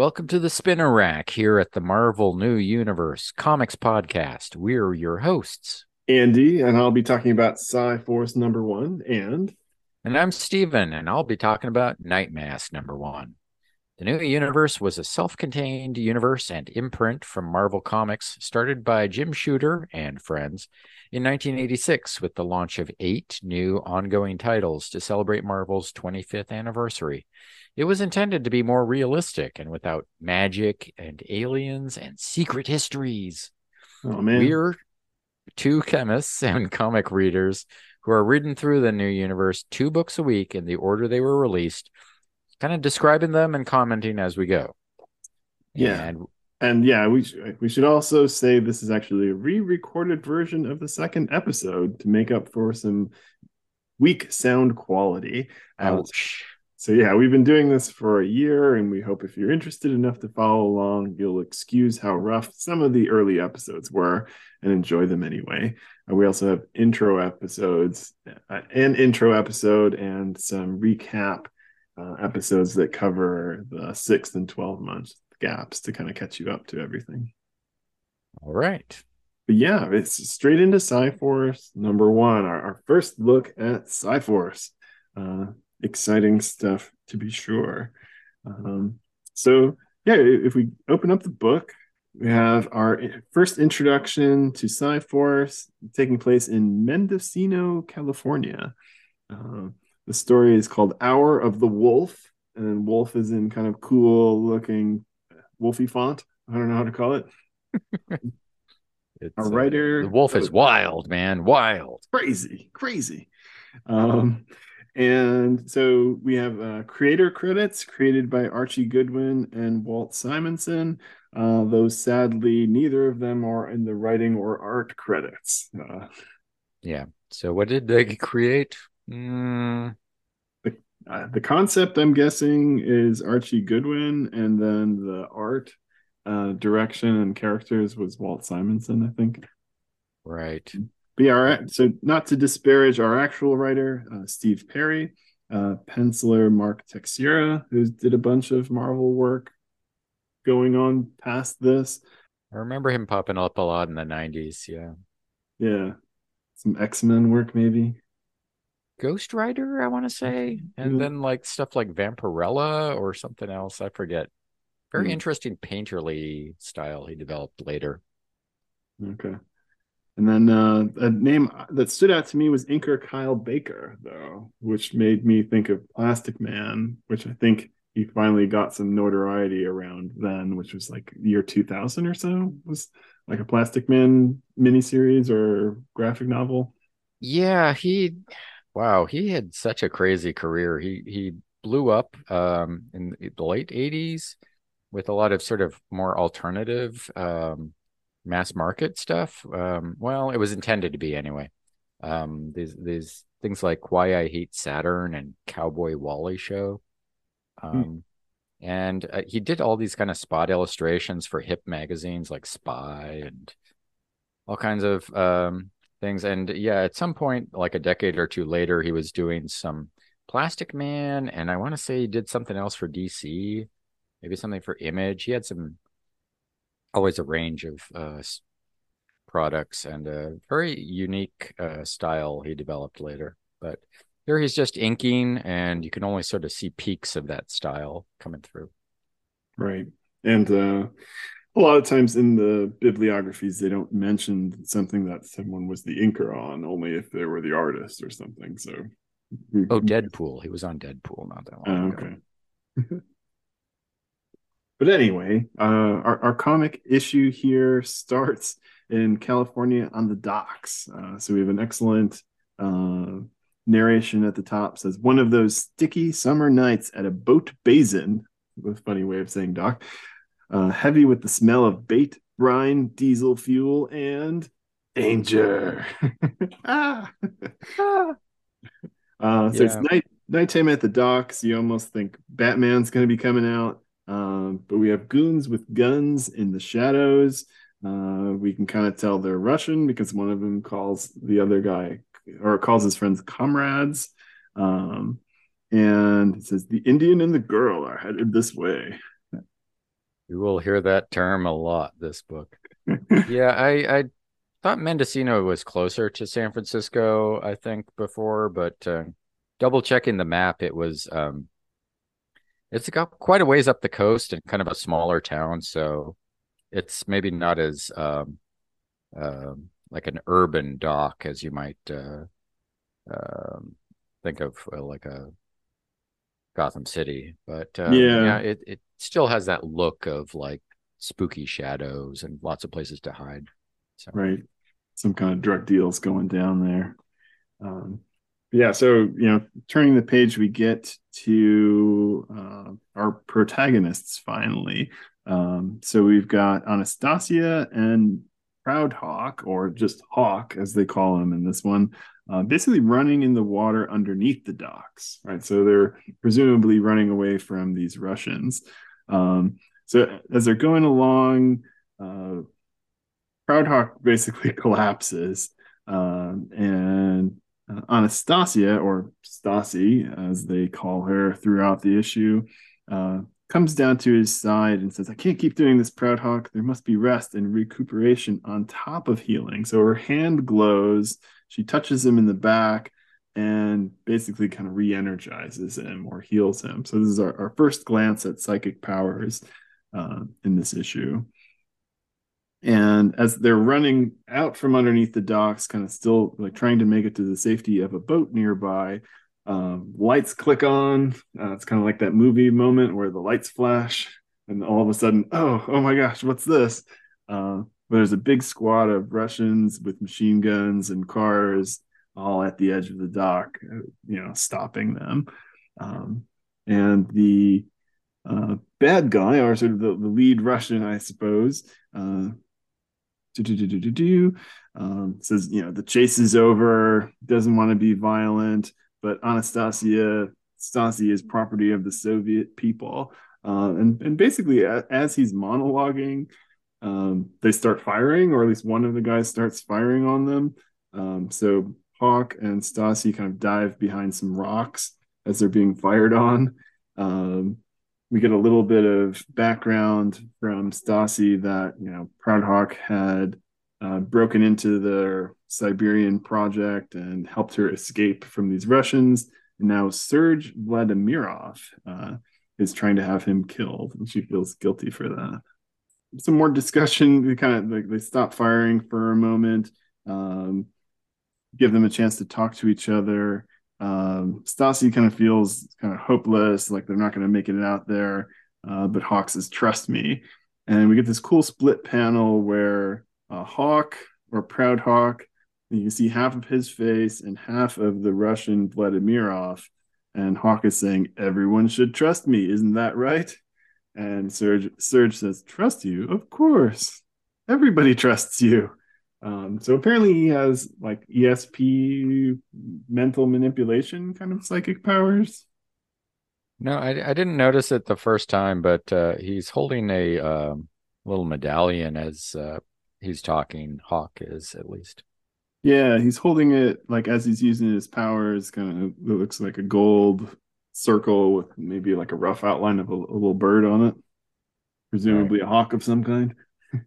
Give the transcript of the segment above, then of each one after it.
Welcome to the Spinner Rack here at the Marvel New Universe Comics Podcast. We're your hosts. Andy, and I'll be talking about Psi Force number one. And And I'm Steven, and I'll be talking about Nightmask number one. The New Universe was a self contained universe and imprint from Marvel Comics started by Jim Shooter and friends in 1986 with the launch of eight new ongoing titles to celebrate Marvel's 25th anniversary. It was intended to be more realistic and without magic and aliens and secret histories. oh man, We're two chemists and comic readers who are reading through the new universe two books a week in the order they were released, kind of describing them and commenting as we go. Yeah. And and yeah, we sh- we should also say this is actually a re-recorded version of the second episode to make up for some weak sound quality. Uh, ouch. So yeah, we've been doing this for a year, and we hope if you're interested enough to follow along, you'll excuse how rough some of the early episodes were and enjoy them anyway. Uh, we also have intro episodes, uh, an intro episode, and some recap uh, episodes that cover the sixth and twelve month gaps to kind of catch you up to everything. All right. But yeah, it's straight into Psi Force number one, our, our first look at Psi Force. Uh, exciting stuff to be sure. Um, so yeah, if we open up the book, we have our first introduction to Psi Force taking place in Mendocino, California. Uh, the story is called Hour of the Wolf, and Wolf is in kind of cool looking wolfy font. I don't know how to call it. It's, Our uh, writer the wolf is wild, man. Wild. crazy, crazy. Um, and so we have uh, creator credits created by Archie Goodwin and Walt Simonson. Uh, though sadly, neither of them are in the writing or art credits. Uh, Yeah. So what did they create? Mm, uh, the concept, I'm guessing, is Archie Goodwin, and then the art uh, direction and characters was Walt Simonson, I think. right. But yeah, all right. So not to disparage our actual writer, uh, Steve Perry, uh, penciler Mark Texeira who did a bunch of Marvel work going on past this. I remember him popping up a lot in the 90s. Yeah. Yeah, some X Men work maybe. Ghost Rider, I want to say, and Mhm. then like stuff like Vampirella or something else. I forget. Very Mhm. interesting painterly style he developed later. Okay. And then uh, a name that stood out to me was inker Kyle Baker, though, which made me think of Plastic Man, which I think he finally got some notoriety around then, which was like year 2000 or so. Was like a Plastic Man miniseries or graphic novel. Yeah, he wow, he had such a crazy career. He he blew up um in the late 80s with a lot of sort of more alternative um mass market stuff. Um well, it was intended to be anyway. Um these these things like Why I Hate Saturn and Cowboy Wally show. Um and uh, he did all these kind of spot illustrations for hip magazines like Spy and all kinds of um things. And yeah, at some point, like a decade or two later, he was doing some Plastic Man, and I want to say he did something else for DC, maybe something for Image. He had some always a range of uh, products and a very unique uh, style he developed later. But here he's just inking, and you can only sort of see peaks of that style coming through. Right. And uh, a lot of times in the bibliographies, they don't mention something that someone was the inker on, only if they were the artist or something. So, Oh, Deadpool. He was on Deadpool not that long Oh, ago. okay. but anyway, uh, our, our comic issue here starts in California on the docks. Uh, so we have an excellent uh, narration at the top. Says one of those sticky summer nights at a boat basin. A funny way of saying dock. Uh, heavy with the smell of bait, brine, diesel fuel, and danger. ah. Uh, so it's Yeah. night nighttime at the docks. You almost think Batman's going to be coming out, um, but we have goons with guns in the shadows. Uh, we can kind of tell they're Russian because one of them calls the other guy or calls his friends comrades. Um, and it says the Indian and the girl are headed this way. You will hear that term a lot this book. yeah, I, I thought Mendocino was closer to San Francisco, I think, before, but uh, double checking the map, it was um, it's got quite a ways up the coast and kind of a smaller town, so it's maybe not as um, uh, like an urban dock as you might uh, um, think of uh, like a Gotham City, but um, yeah. yeah, it it still has that look of like spooky shadows and lots of places to hide. So. Right, some kind of drug deals going down there. Um, yeah, so you know, turning the page, we get to uh, our protagonists finally. Um, so we've got Anastasia and Proud Hawk, or just Hawk as they call him in this one, uh, basically running in the water underneath the docks, right? So they're presumably running away from these Russians. Um, so as they're going along, uh, Proudhawk basically collapses, um, and uh, Anastasia, or Stasi, as they call her throughout the issue, uh, comes down to his side and says, I can't keep doing this, Proudhawk. There must be rest and recuperation on top of healing. So her hand glows she touches him in the back and basically kind of re-energizes him or heals him. So this is our, our first glance at psychic powers uh, in this issue. And as they're running out from underneath the docks, kind of still like trying to make it to the safety of a boat nearby, um, lights click on. Uh, it's kind of like that movie moment where the lights flash, and all of a sudden, oh, oh my gosh, what's this? Uh, but there's a big squad of Russians with machine guns and cars all at the edge of the dock, you know, stopping them. Um, and the uh, bad guy, or sort of the, the lead Russian, I suppose, uh, um, says, you know, the chase is over, doesn't want to be violent, but Anastasia Stasi is property of the Soviet people. Uh, and, and basically, as he's monologuing, um, they start firing, or at least one of the guys starts firing on them. Um, so Hawk and Stasi kind of dive behind some rocks as they're being fired on. Um, we get a little bit of background from Stasi that you know Proud Hawk had uh, broken into their Siberian project and helped her escape from these Russians. And now Serge Vladimirov uh, is trying to have him killed, and she feels guilty for that some more discussion. They kind of like they stop firing for a moment, um, give them a chance to talk to each other. Um, Stasi kind of feels kind of hopeless, like they're not going to make it out there. Uh, but Hawk says, "Trust me," and we get this cool split panel where uh, Hawk or Proud Hawk, you can see half of his face and half of the Russian Vladimirov, and Hawk is saying, "Everyone should trust me, isn't that right?" And Serge Serge says, "Trust you? Of course. Everybody trusts you." Um, so apparently he has like ESP mental manipulation kind of psychic powers. No, I, I didn't notice it the first time, but uh, he's holding a uh, little medallion as uh, he's talking. Hawk is at least. Yeah, he's holding it like as he's using his powers. Kind of looks like a gold circle with maybe like a rough outline of a, a little bird on it, presumably right. a hawk of some kind.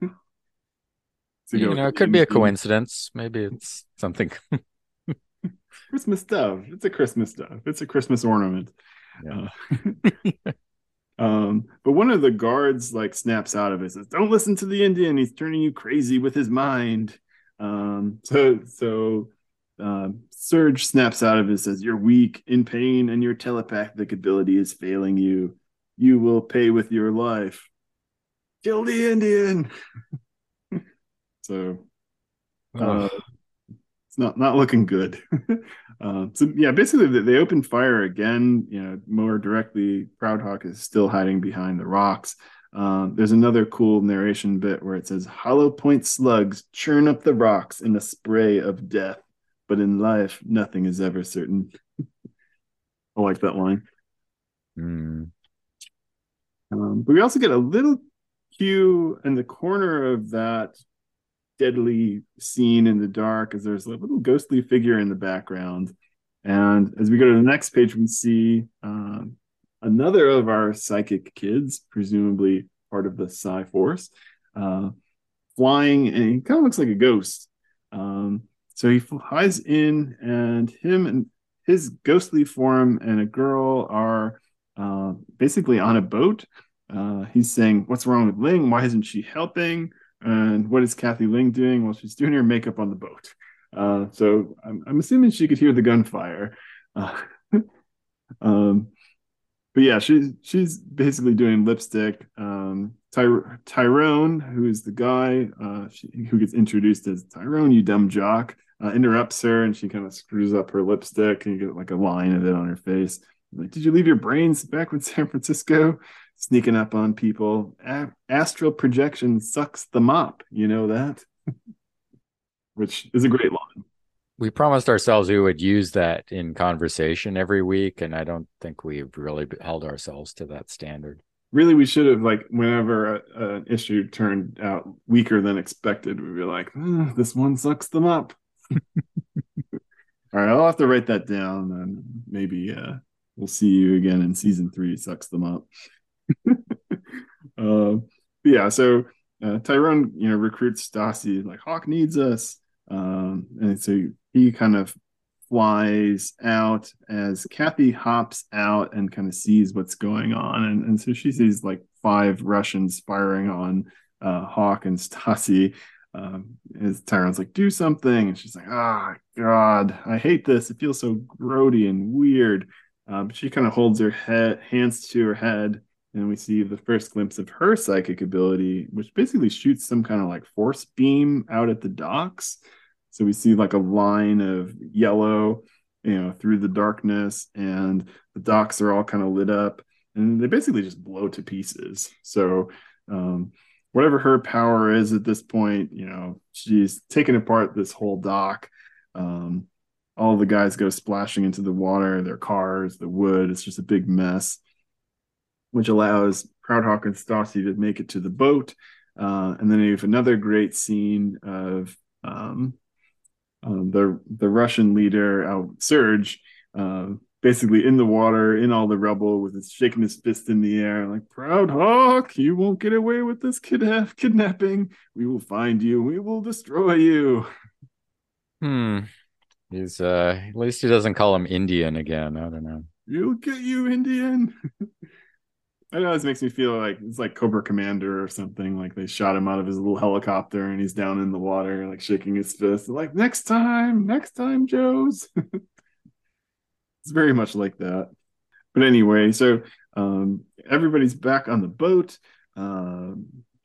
so you know, it could be a coincidence. Maybe it's something. Christmas dove. It's a Christmas dove. It's a Christmas ornament. Yeah. Uh, um, but one of the guards like snaps out of it. Says, "Don't listen to the Indian. He's turning you crazy with his mind." Um, so so uh, Serge snaps out of it says, You're weak, in pain, and your telepathic ability is failing you. You will pay with your life. Kill the Indian. so uh, it's not not looking good. uh, so yeah, basically they, they open fire again. You know, more directly. Proudhawk is still hiding behind the rocks. Um, there's another cool narration bit where it says, "Hollow point slugs churn up the rocks in a spray of death." But in life, nothing is ever certain. I like that line. Mm. Um, but we also get a little cue in the corner of that deadly scene in the dark as there's a little ghostly figure in the background. And as we go to the next page, we see uh, another of our psychic kids, presumably part of the Psi Force, uh, flying, and he kind of looks like a ghost. Um, so he flies in, and him and his ghostly form and a girl are uh, basically on a boat. Uh, he's saying, "What's wrong with Ling? Why isn't she helping? And what is Kathy Ling doing? Well, she's doing her makeup on the boat." Uh, so I'm, I'm, assuming she could hear the gunfire. Uh, um, but yeah, she's she's basically doing lipstick. Um, Ty- Tyrone, who is the guy uh, she, who gets introduced as Tyrone, you dumb jock, uh, interrupts her and she kind of screws up her lipstick and you get like a line of it on her face. Like, did you leave your brains back in San Francisco? Sneaking up on people. A- astral projection sucks the mop. You know that? Which is a great line. We promised ourselves we would use that in conversation every week, and I don't think we've really held ourselves to that standard really we should have like whenever an issue turned out weaker than expected we'd be like oh, this one sucks them up. All right i'll have to write that down and maybe uh, we'll see you again in season three sucks them up. Uh, yeah so uh, tyrone you know recruits Stassi like hawk needs us. Um, and so he kind of flies out as Kathy hops out and kind of sees what's going on. And, and so she sees like five Russians firing on uh, Hawk and Stassi. Um, as Tyrone's like, do something. And she's like, ah, oh, God, I hate this. It feels so grody and weird. But she kind of holds her head, hands to her head, and we see the first glimpse of her psychic ability, which basically shoots some kind of like force beam out at the docks. So we see like a line of yellow, you know, through the darkness, and the docks are all kind of lit up, and they basically just blow to pieces. So um, whatever her power is at this point, you know, she's taking apart this whole dock. Um, all the guys go splashing into the water, their cars, the wood. It's just a big mess, which allows Proudhawk and Stassi to make it to the boat. Uh, and then you have another great scene of um, um, the the Russian leader uh, Serge, uh, basically in the water, in all the rubble, with his shaking his fist in the air, like "Proud Hawk, you won't get away with this kidnap kidnapping. We will find you. We will destroy you." Hmm. He's uh at least he doesn't call him Indian again. I don't know. You'll get you, Indian. I know this makes me feel like it's like Cobra Commander or something. Like they shot him out of his little helicopter and he's down in the water, like shaking his fist, like next time, next time, Joes. it's very much like that. But anyway, so um, everybody's back on the boat. Uh,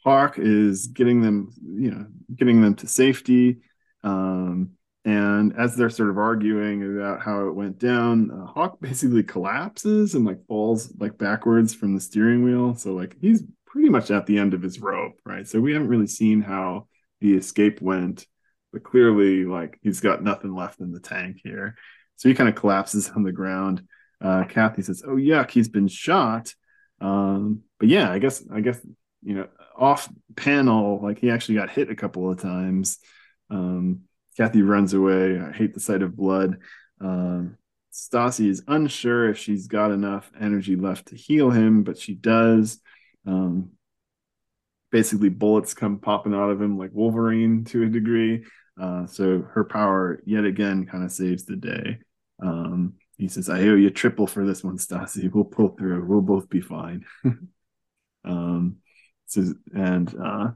Hawk is getting them, you know, getting them to safety. Um, and as they're sort of arguing about how it went down, uh, Hawk basically collapses and like falls like backwards from the steering wheel. So like he's pretty much at the end of his rope, right? So we haven't really seen how the escape went, but clearly like he's got nothing left in the tank here. So he kind of collapses on the ground. Uh, Kathy says, "Oh yuck, he's been shot." Um, but yeah, I guess I guess you know off panel, like he actually got hit a couple of times. Um, Kathy runs away. I hate the sight of blood. Um, Stassi is unsure if she's got enough energy left to heal him, but she does. Um, basically, bullets come popping out of him like Wolverine to a degree. Uh, so her power yet again kind of saves the day. Um, he says, I owe you triple for this one, Stassi. We'll pull through. We'll both be fine. um, so, and uh,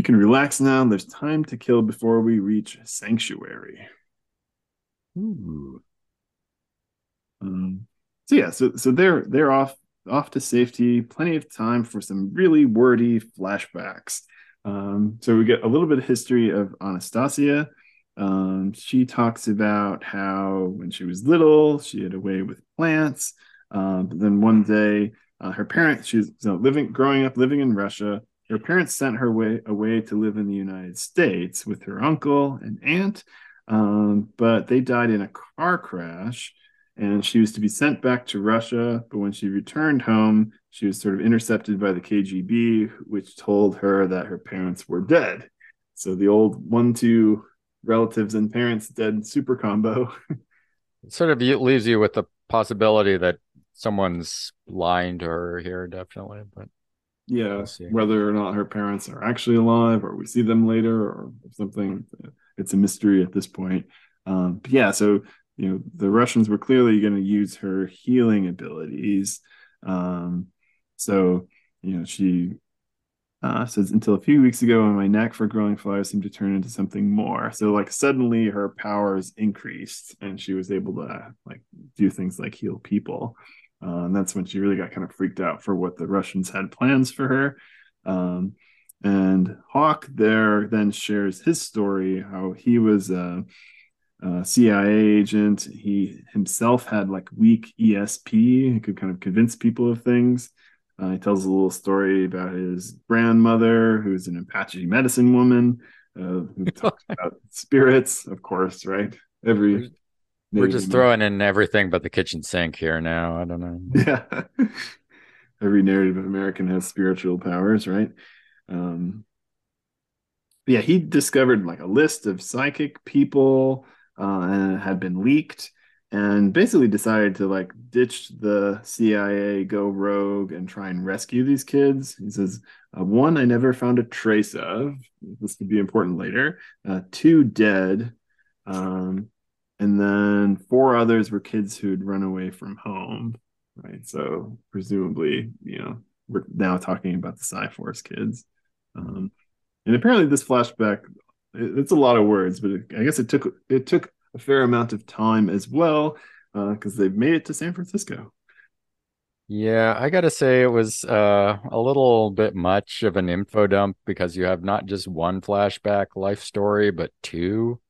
you can relax now. There's time to kill before we reach sanctuary. Ooh. Um, so yeah, so so they're they're off off to safety. Plenty of time for some really wordy flashbacks. Um, so we get a little bit of history of Anastasia. Um, she talks about how when she was little, she had a way with plants. Um, but then one day, uh, her parents, she's you know, living, growing up, living in Russia. Her parents sent her way, away to live in the United States with her uncle and aunt, um, but they died in a car crash. And she was to be sent back to Russia. But when she returned home, she was sort of intercepted by the KGB, which told her that her parents were dead. So the old one two relatives and parents dead super combo. it sort of leaves you with the possibility that someone's lying to her here, definitely. But yeah, whether or not her parents are actually alive or we see them later or something, it's a mystery at this point. Um, but yeah, so you know the Russians were clearly going to use her healing abilities. Um, so you know she uh, says until a few weeks ago, my knack for growing flowers seemed to turn into something more. So like suddenly her powers increased, and she was able to like do things like heal people. Uh, and that's when she really got kind of freaked out for what the Russians had plans for her. Um, and Hawk there then shares his story how he was a, a, CIA agent. He himself had like weak ESP. He could kind of convince people of things. Uh, he tells a little story about his grandmother, who's an Apache medicine woman, uh, who talks about spirits, of course, right? Every we're just throwing in everything but the kitchen sink here now. I don't know. Yeah. Every narrative American has spiritual powers, right? Um, yeah, he discovered like a list of psychic people uh, and had been leaked and basically decided to like ditch the CIA, go rogue, and try and rescue these kids. He says, uh, one, I never found a trace of. This could be important later. Uh, two, dead. Um, and then four others were kids who'd run away from home right? So presumably you know we're now talking about the Psi-Force kids. Um, and apparently this flashback it, it's a lot of words but it, i guess it took it took a fair amount of time as well because uh, they've made it to san francisco. Yeah i gotta say it was uh, a little bit much of an info dump because you have not just one flashback life story but two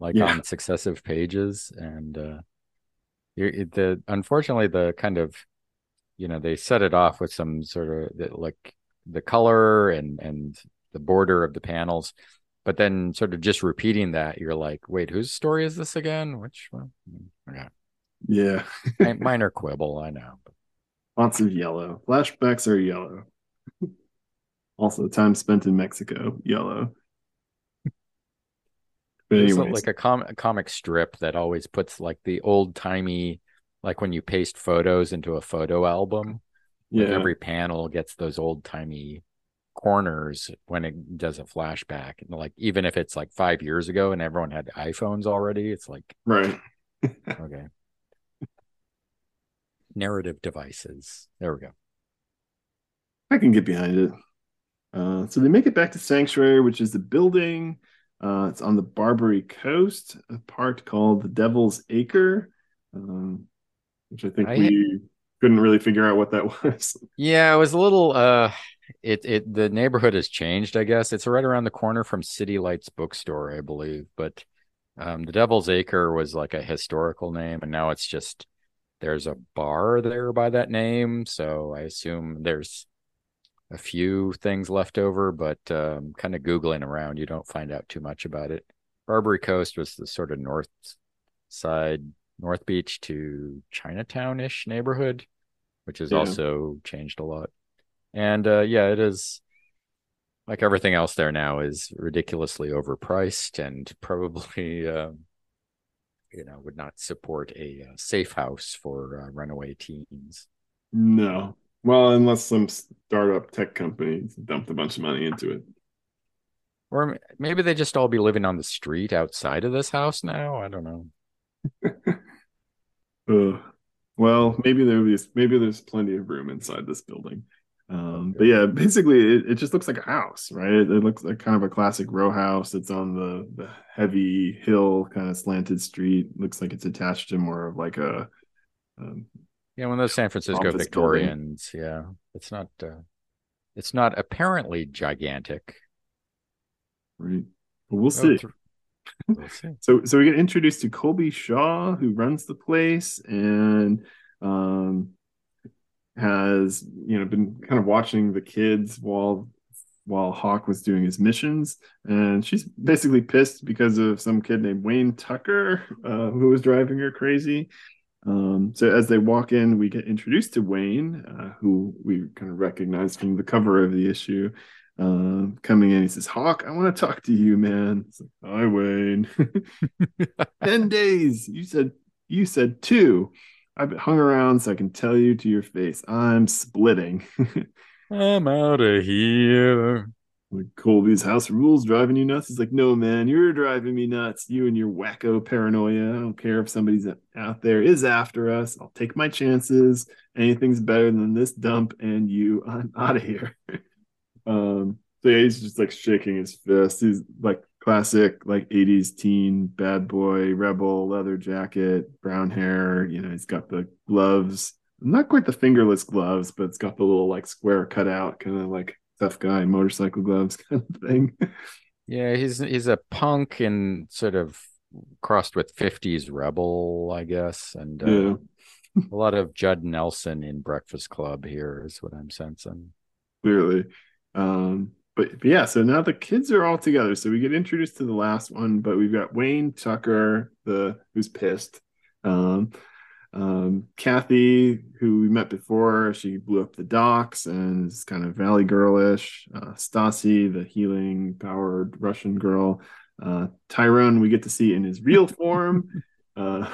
like yeah. on successive pages and uh the unfortunately the kind of you know they set it off with some sort of like the color and and the border of the panels but then sort of just repeating that you're like wait whose story is this again? Which well, okay. yeah. Minor quibble i know lots of yellow. Flashbacks are yellow. Also time spent in mexico yellow there's like a, com- a comic strip that always puts like the old timey, like when you paste photos into a photo album. Yeah. Like every panel gets those old timey corners when it does a flashback. And like even if it's like five years ago and everyone had iPhones already, it's like right. okay. Narrative devices. There we go. I can get behind it. Uh, so they make it back to Sanctuary, which is the building uh, it's on the Barbary Coast, a part called the Devil's Acre, um, which I think I we couldn't really figure out what that was. Yeah, it was a little. Uh, it it the neighborhood has changed. I guess it's right around the corner from City Lights Bookstore, I believe. But um, the Devil's Acre was like a historical name, and now it's just there's a bar there by that name. So I assume there's a few things left over, but um, kind of Googling around, you don't find out too much about it. Barbary Coast was the sort of north side, North Beach to Chinatown ish neighborhood, which has yeah. also changed a lot. And uh, yeah, it is like everything else there now is ridiculously overpriced and probably, uh, you know, would not support a uh, safe house for uh, runaway teens. No, well, unless some startup tech company dumped a bunch of money into it. Or maybe they just all be living on the street outside of this house now. I don't know. uh, well, maybe there's maybe there's plenty of room inside this building. Um, but yeah, basically, it, it, just looks like a house, right? It, it, looks like kind of a classic row house. It's on the, the heavy hill, kind of slanted street. Looks like it's attached to more of like a um, yeah, one of those San Francisco Victorians. Building. Yeah, it's not. Uh, it's not apparently gigantic. Right. Well, we'll, oh, see. we'll see. so, so we get introduced to Colby Shaw, who runs the place, and um, has you know been kind of watching the kids while while Hawk was doing his missions, and she's basically pissed because of some kid named Wayne Tucker uh, who was driving her crazy. Um, so as they walk in, we get introduced to Wayne, uh, who we kind of recognize from the cover of the issue. Uh, coming in, he says, "Hawk, I want to talk to you, man." It's like, "Hi, Wayne." Ten days. You said you said two. I've hung around so I can tell you to your face. I'm splitting. I'm out of here. Like Colby's house rules driving you nuts. He's like, no, man, you're driving me nuts. You and your wacko paranoia. I don't care if somebody's out there is after us. I'll take my chances. Anything's better than this dump and you. I'm out of here. um, so yeah, he's just like shaking his fist. He's like classic, like 80s teen bad boy, rebel, leather jacket, brown hair. You know, he's got the gloves, not quite the fingerless gloves, but it's got the little like square cutout, kind of like tough guy, motorcycle gloves kind of thing. Yeah, he's he's a punk and sort of crossed with 50s rebel, I guess. And uh, yeah. a lot of Judd Nelson in Breakfast Club here is what I'm sensing. Clearly. Um, but, but, yeah, so now the kids are all together. So we get introduced to the last one, but we've got Wayne Tucker, the who's pissed. Um, um, Kathy, who we met before, she blew up the docks and is kind of valley girlish. Uh, Stasi, the healing powered Russian girl. Uh, Tyrone, we get to see in his real form. Uh,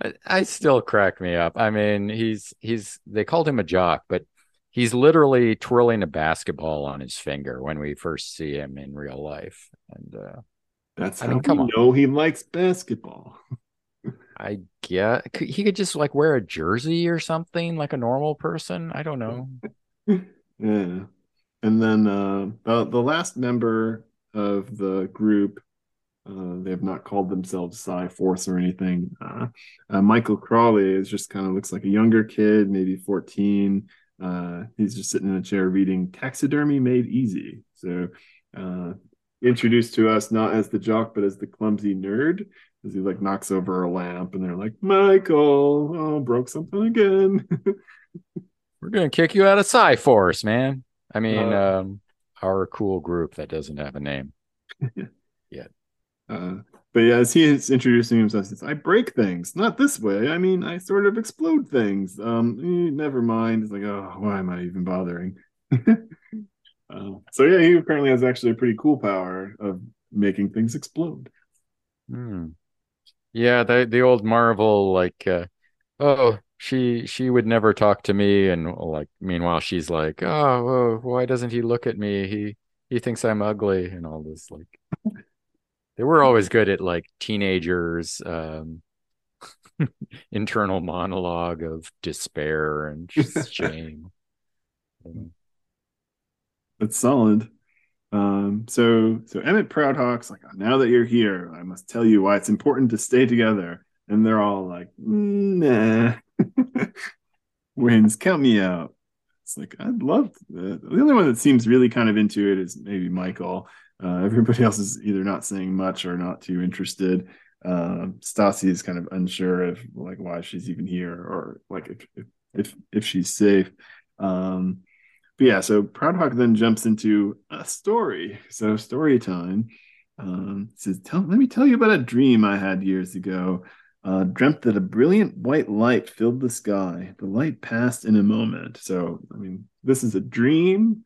I, I still crack me up. I mean, he's he's they called him a jock, but he's literally twirling a basketball on his finger when we first see him in real life. And uh, that's I how mean, come we on. know he likes basketball. I get he could just like wear a jersey or something like a normal person. I don't know. yeah. And then uh, the, last member of the group, uh, they have not called themselves Psi Force or anything. Uh, uh Michael Crawley is just kind of looks like a younger kid, maybe 14. Uh, he's just sitting in a chair reading Taxidermy Made Easy. So uh, introduced to us not as the jock, but as the clumsy nerd as he like knocks over a lamp and they're like michael oh broke something again. We're gonna kick you out of psi force man. I mean uh, um our cool group that doesn't have a name yet. Uh, but yeah as he is introducing himself says i break things. Not this way. I mean i sort of explode things. Um eh, never mind. It's like oh why am i even bothering uh, so yeah he apparently has actually a pretty cool power of making things explode Hmm. Yeah, the the old Marvel like uh, oh, she she would never talk to me and like meanwhile she's like, "Oh, why doesn't he look at me? He he thinks I'm ugly." And all this like They were always good at like teenagers um internal monologue of despair and shame. That's solid. Um, so so Emmett Proudhawk's like, now that you're here, I must tell you why it's important to stay together. And they're all like, nah. Wins, count me out. It's like I'd love the, only one that seems really kind of into it is maybe Michael. Uh, everybody else is either not saying much or not too interested. Uh, Stasi is kind of unsure of like why she's even here or like if if if, if she's safe. Um, but yeah, so Proudhawk then jumps into a story. So story time. Um, says, "Tell, let me tell you about a dream I had years ago. Uh, dreamt that a brilliant white light filled the sky. The light passed in a moment. So, I mean, this is a dream,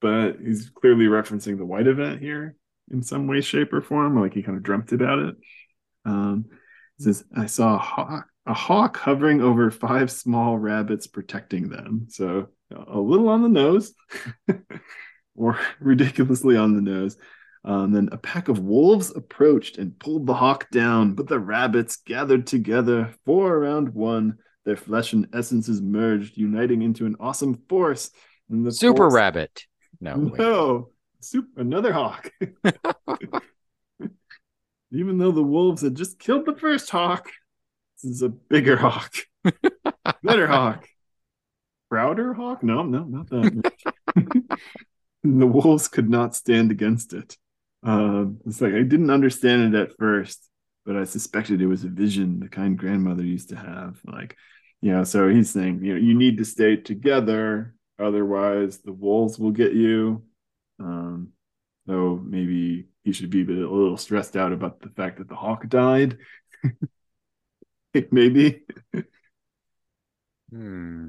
but he's clearly referencing the white event here in some way, shape, or form. Like he kind of dreamt about it. Um, says, I saw a hawk, a hawk hovering over five small rabbits protecting them. So a little on the nose or ridiculously on the nose. Um, then a pack of wolves approached and pulled the hawk down, but the rabbits gathered together, four around one. Their flesh and essences merged, uniting into an awesome force. And the Super force... rabbit. No, no, super, another hawk. Even though the wolves had just killed the first hawk, this is a bigger hawk, better hawk. Prouder hawk? No, no, not that. the wolves could not stand against it. Uh, it's like I didn't understand it at first, but I suspected it was a vision the kind grandmother used to have. Like, you know, so he's saying, you know, you need to stay together, otherwise the wolves will get you. Um, though maybe he should be a little stressed out about the fact that the hawk died. maybe. hmm.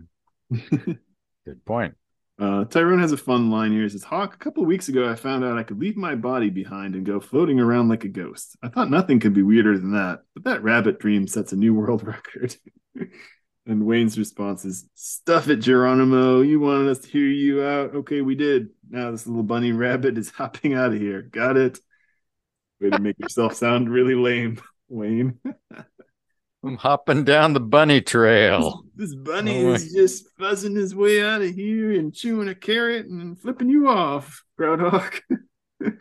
Good point. Uh, Tyrone has a fun line here. He says, Hawk, a couple weeks ago, I found out I could leave my body behind and go floating around like a ghost. I thought nothing could be weirder than that, but that rabbit dream sets a new world record. and Wayne's response is, Stuff it, Geronimo. You wanted us to hear you out. Okay, we did. Now this little bunny rabbit is hopping out of here. Got it. Way to make yourself sound really lame, Wayne. I'm hopping down the bunny trail. This, this bunny oh, is just fuzzing his way out of here and chewing a carrot and flipping you off, Groundhog. hey,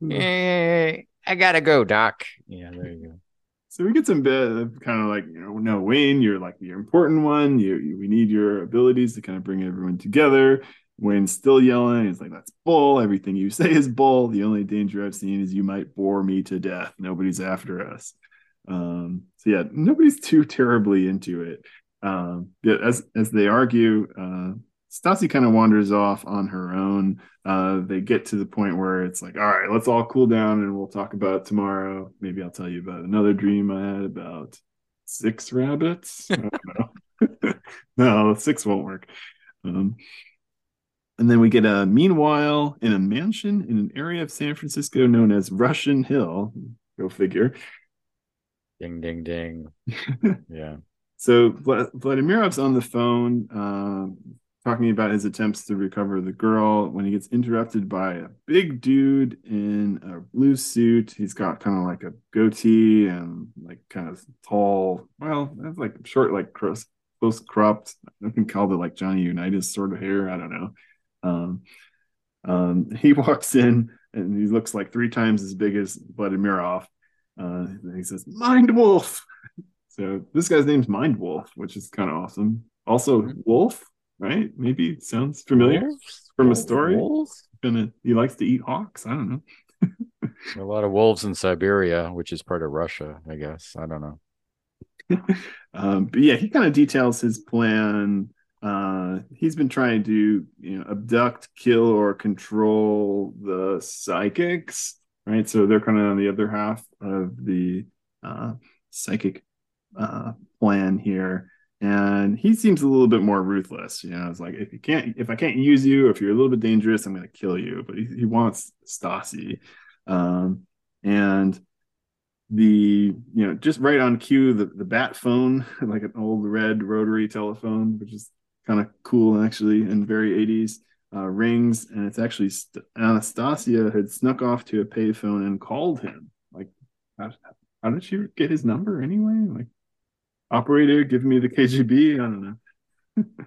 eh, I gotta go, Doc. Yeah, there you go. So we get some bit of kind of like, you know, no, Wayne, you're like the important one. You, you, we need your abilities to kind of bring everyone together. Wayne's still yelling. He's like, that's bull. Everything you say is bull. The only danger I've seen is you might bore me to death. Nobody's after us. Um, so yeah, nobody's too terribly into it. Um, as as they argue, uh, Stassi kind of wanders off on her own. Uh, they get to the point where it's like, all right, let's all cool down and we'll talk about tomorrow. Maybe I'll tell you about another dream I had about six rabbits. I don't know. no, six won't work. Um, and then we get a meanwhile in a mansion in an area of San Francisco known as Russian Hill. Go figure. Ding, ding, ding. yeah. So Vladimirov's on the phone. Uh, talking about his attempts to recover the girl when he gets interrupted by a big dude in a blue suit. He's got kind of like a goatee and like kind of tall, well, that's like short, like close, close cropped. I can call it like Johnny Unitas sort of hair. I don't know. Um, um, he walks in and he looks like three times as big as Vladimirov. Uh, he says, Mind Wolf. So this guy's name's Mind Wolf, which is kind of awesome. Also, mm-hmm. Wolf right? Maybe sounds familiar wolves? from a story. Wolves? Gonna he likes to eat hawks. I don't know. a lot of wolves in Siberia, which is part of Russia, I guess. I don't know. um, but yeah, he kind of details his plan. Uh, he's been trying to you know abduct, kill, or control the psychics, right? So they're kind of on the other half of the uh, psychic uh, plan here and he seems a little bit more ruthless. You know, it's like if you can't, if I can't use you, if you're a little bit dangerous, I'm going to kill you. But he, he wants Stassi, um, and the you know just right on cue the the bat phone, like an old red rotary telephone, which is kind of cool actually and very 80s. Uh, rings and it's actually St- Anastasia had snuck off to a payphone and called him. Like, how, how did she get his number anyway? Like, operator, give me the KGB. I don't know.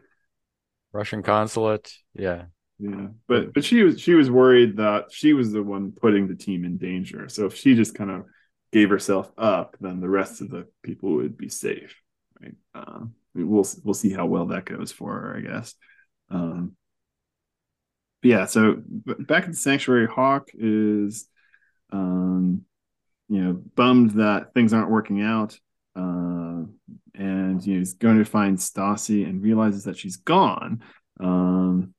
Russian consulate. Yeah. Yeah. But but she was she was worried that she was the one putting the team in danger. So if she just kind of gave herself up, then the rest of the people would be safe. Right. Uh, we'll we'll see how well that goes for her, I guess. Um, yeah, so back at the sanctuary, Hawk is um, you know, bummed that things aren't working out. Uh, and you know, he's going to find Stassi and realizes that she's gone. Um,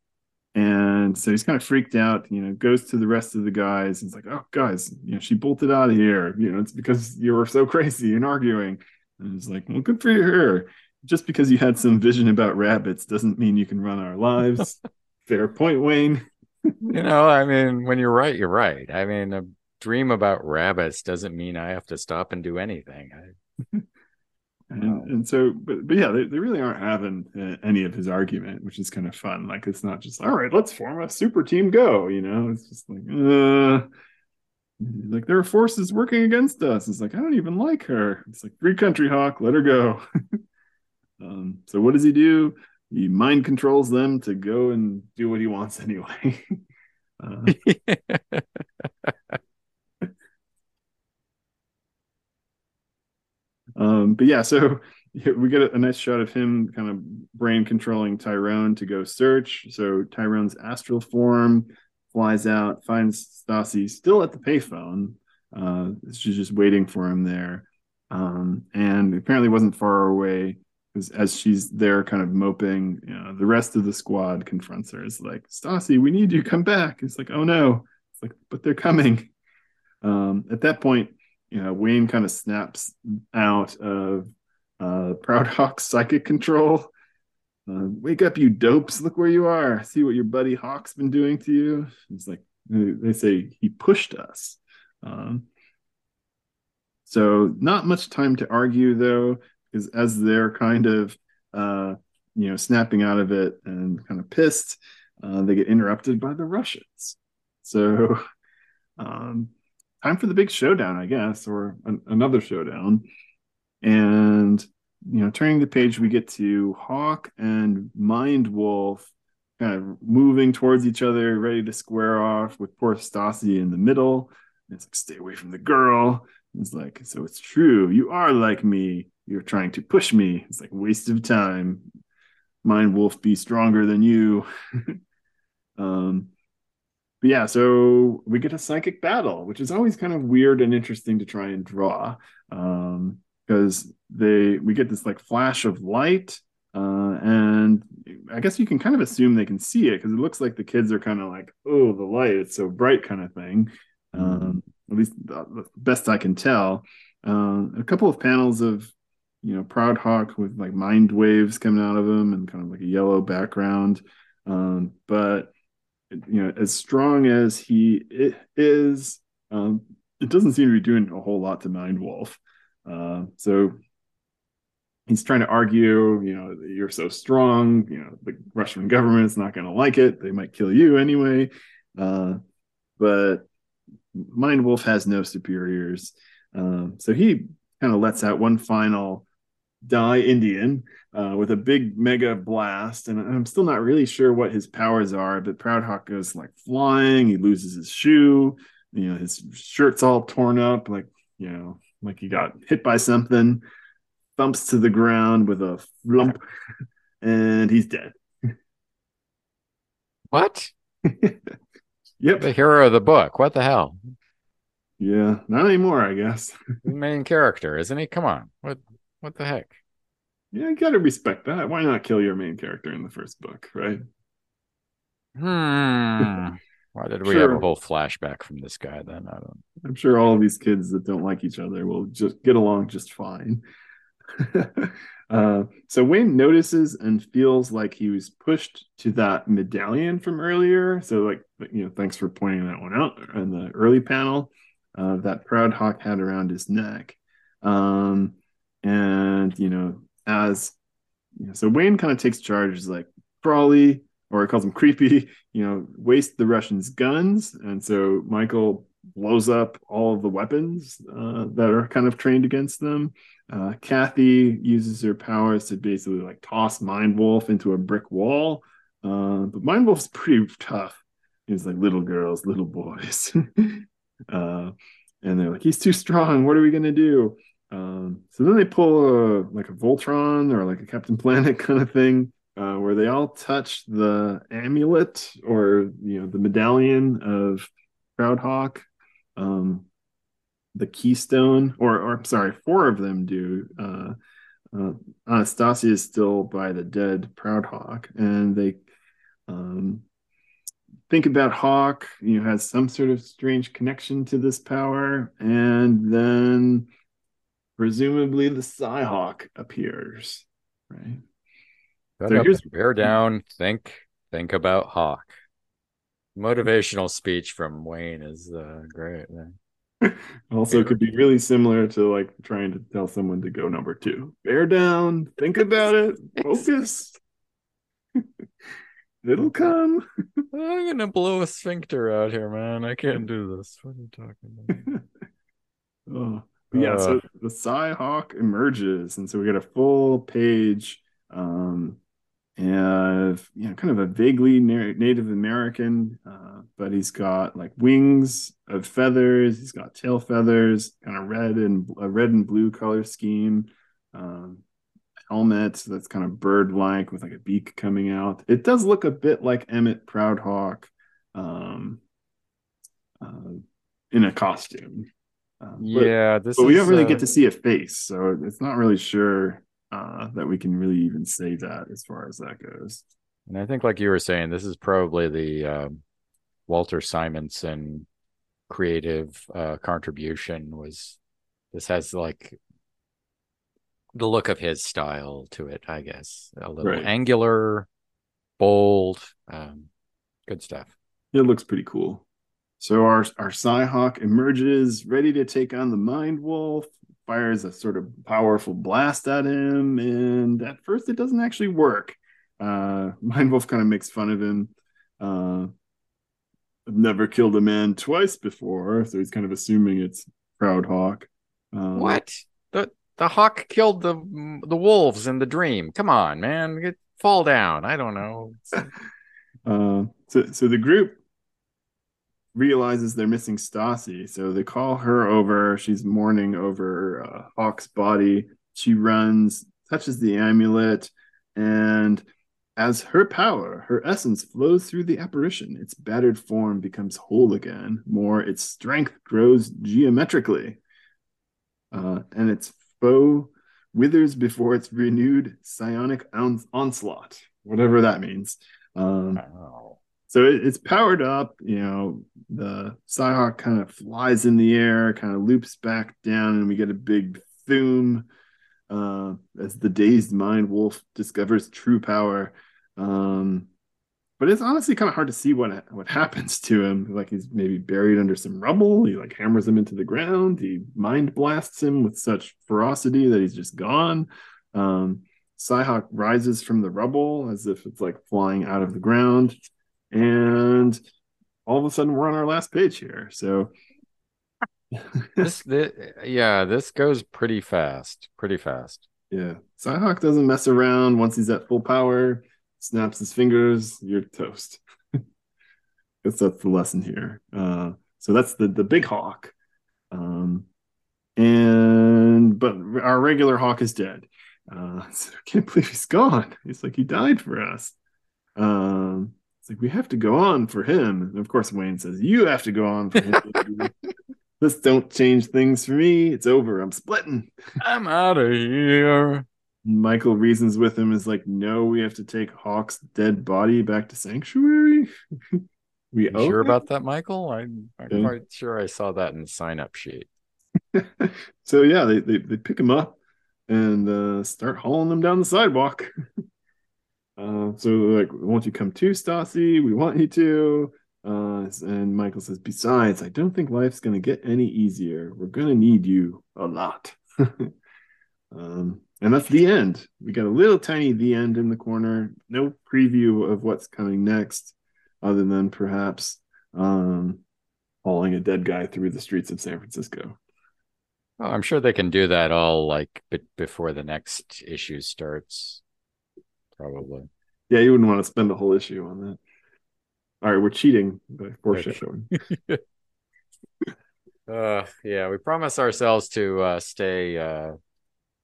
and so he's kind of freaked out, you know, goes to the rest of the guys and it's like, oh, guys, you know, she bolted out of here. You know, it's because you were so crazy and arguing. And it's like, well, good for her. Just because you had some vision about rabbits doesn't mean you can run our lives. Fair point, Wayne. you know, I mean, when you're right, you're right. I mean, a dream about rabbits doesn't mean I have to stop and do anything. I and, and so but, but yeah they, they really aren't having uh, any of his argument which is kind of fun like it's not just all right let's form a super team go you know it's just like uh like there are forces working against us it's like i don't even like her it's like free country hawk let her go um so what does he do he mind controls them to go and do what he wants anyway uh, Um, but yeah, so we get a, nice shot of him kind of brain controlling Tyrone to go search. So Tyrone's astral form flies out, finds Stassi still at the payphone. Uh, she's just waiting for him there. Um, and apparently wasn't far away because as she's there kind of moping, you know, the rest of the squad confronts her. It's like, Stassi, we need you, come back. It's like, oh no. It's like, but they're coming. Um, at that point, you know, Wayne kind of snaps out of uh, Proud Hawk's psychic control. Uh, Wake up, you dopes! Look where you are. See what your buddy Hawk's been doing to you. It's like they say he pushed us. Um, so not much time to argue though, is as they're kind of uh, you know snapping out of it and kind of pissed, uh, they get interrupted by the Russians. So um, time for the big showdown, I guess, or an- another showdown. And you know, turning the page, we get to Hawk and Mind Wolf kind of moving towards each other, ready to square off with poor Stassi in the middle. It's like, stay away from the girl. It's like, so it's true. You are like me. You're trying to push me. It's like waste of time. Mind Wolf be stronger than you. um, but yeah, so we get a psychic battle, which is always kind of weird and interesting to try and draw. Um, because they we get this like flash of light uh, and I guess you can kind of assume they can see it because it looks like the kids are kind of like, oh, the light, it's so bright, kind of thing. Mm-hmm. Um, at least best I can tell. Uh, a couple of panels of, you know, Proudhawk with like mind waves coming out of him and kind of like a yellow background. Um, but you know, as strong as he is, um, it doesn't seem to be doing a whole lot to Mind Wolf. Uh, so he's trying to argue, you know, you're so strong, you know, the Russian government's not going to like it. They might kill you anyway. Uh, but Mind Wolf has no superiors. Um, so he kind of lets out one final die Indian uh, with a big mega blast. And I'm still not really sure what his powers are, but Proudhawk goes like flying. He loses his shoe. You know, his shirt's all torn up, like, you know, like he got hit by something thumps to the ground with a flump, and he's dead. What? yep. The hero of the book. What the hell? Yeah, not anymore, I guess. the main character, isn't he? Come on. What what the heck? Yeah, you gotta respect that. Why not kill your main character in the first book, right? Hmm. Why did we sure. have a whole flashback from this guy then? I don't I'm sure all of these kids that don't like each other will just get along just fine. uh, so Wayne notices and feels like he was pushed to that medallion from earlier. So, like, you know, thanks for pointing that one out in the early panel. Uh, that Proudhawk had around his neck. Um, and, you know, as you know, so Wayne kind of takes charge, is like, Crawley, or he calls him creepy, you know, waste the Russians' guns. And so Michael blows up all of the weapons uh, that are kind of trained against them. Uh, Kathy uses her powers to basically like toss Mind Wolf into a brick wall. Uh, but Mind Wolf's pretty tough. He's like little girls, little boys. uh, and they're like, he's too strong. What are we gonna do? Um, so then they pull a like a Voltron or like a Captain Planet kind of thing, uh, where they all touch the amulet or you know the medallion of Proudhawk. Um, the Keystone, or or I'm sorry, four of them do. Uh, uh, Anastasia is still by the dead Proudhawk, and they um, think about Hawk. You know, has some sort of strange connection to this power, and then presumably the Psi-Hawk appears. Right. so here's bear down. Think think about Hawk. Motivational speech from Wayne is uh, great. Also could be really similar to like trying to tell someone to go number two. Bear down think about it focus. It'll come. I'm gonna blow a sphincter out here man. I can't do this. What are you talking about? Oh yeah uh, so the Psi-Hawk emerges and so we get a full page um and you know kind of a vaguely native american uh, but he's got like wings of feathers he's got tail feathers kind of red and a red and blue color scheme um, helmet that's kind of bird like with like a beak coming out. It does look a bit like emmett proudhawk um, uh, in a costume. Uh, yeah but, but we don't really uh... get to see a face so it's not really sure uh, that we can really even say that as far as that goes. And I think, like you were saying, this is probably the um, Walter Simonson creative uh, contribution. Was this has like the look of his style to it? I guess a little right. angular, bold, um, good stuff. It looks pretty cool. So our our Psi-Hawk emerges, ready to take on the Mind Wolf fires a sort of powerful blast at him, and at first it doesn't actually work. Uh, Mindwolf kind of makes fun of him. Uh, I've never killed a man twice before, so he's kind of assuming it's Proudhawk. Um, what? The the hawk killed the the wolves in the dream. Come on, man, Get, fall down. I don't know. uh, so so the group realizes they're missing Stassi, so they call her over. She's mourning over uh, Hawk's body. She runs, touches the amulet, and as her power, her essence flows through the apparition, its battered form becomes whole again. More, its strength grows geometrically, uh, and its foe withers before its renewed psionic on- onslaught, whatever that means. Um. So it, it's powered up. You know, the Psi-Hawk kind of flies in the air, kind of loops back down, and we get a big boom uh, as the dazed mind wolf discovers true power. Um, but it's honestly kind of hard to see what what happens to him. Like he's maybe buried under some rubble. He like hammers him into the ground. He mind blasts him with such ferocity that he's just gone. Um, rises from the rubble as if it's like flying out of the ground, and all of a sudden we're on our last page here. So this, this, yeah, this goes pretty fast, pretty fast. Yeah, Psi-Hawk doesn't mess around. Once he's at full power, snaps his fingers, you're toast. Guess that's the lesson here. Uh, so that's the the big hawk, um, and but our regular hawk is dead. Uh, so I can't believe he's gone. He's like he died for us. Um, it's like we have to go on for him. And of course, Wayne says you have to go on for him. this don't change things for me. It's over. I'm splitting. I'm out of here. Michael reasons with him is like, no, we have to take Hawk's dead body back to Sanctuary. we you sure about that, Michael? I'm, I'm yeah. quite sure I saw that in the sign up sheet. so yeah, they, they, they pick him up and uh, start hauling him down the sidewalk. Uh, so like, won't you come too, Stassi? We want you to. Uh, and Michael says, besides, I don't think life's going to get any easier. We're going to need you a lot. um, and that's the end. We got a little tiny the end in the corner. No preview of what's coming next, other than perhaps um, hauling a dead guy through the streets of San Francisco. Oh, I'm sure they can do that all like b- before the next issue starts. Probably. Yeah, you wouldn't want to spend a whole issue on that. All right, we're cheating by foreshadowing. uh, yeah, we promise ourselves to uh, stay uh,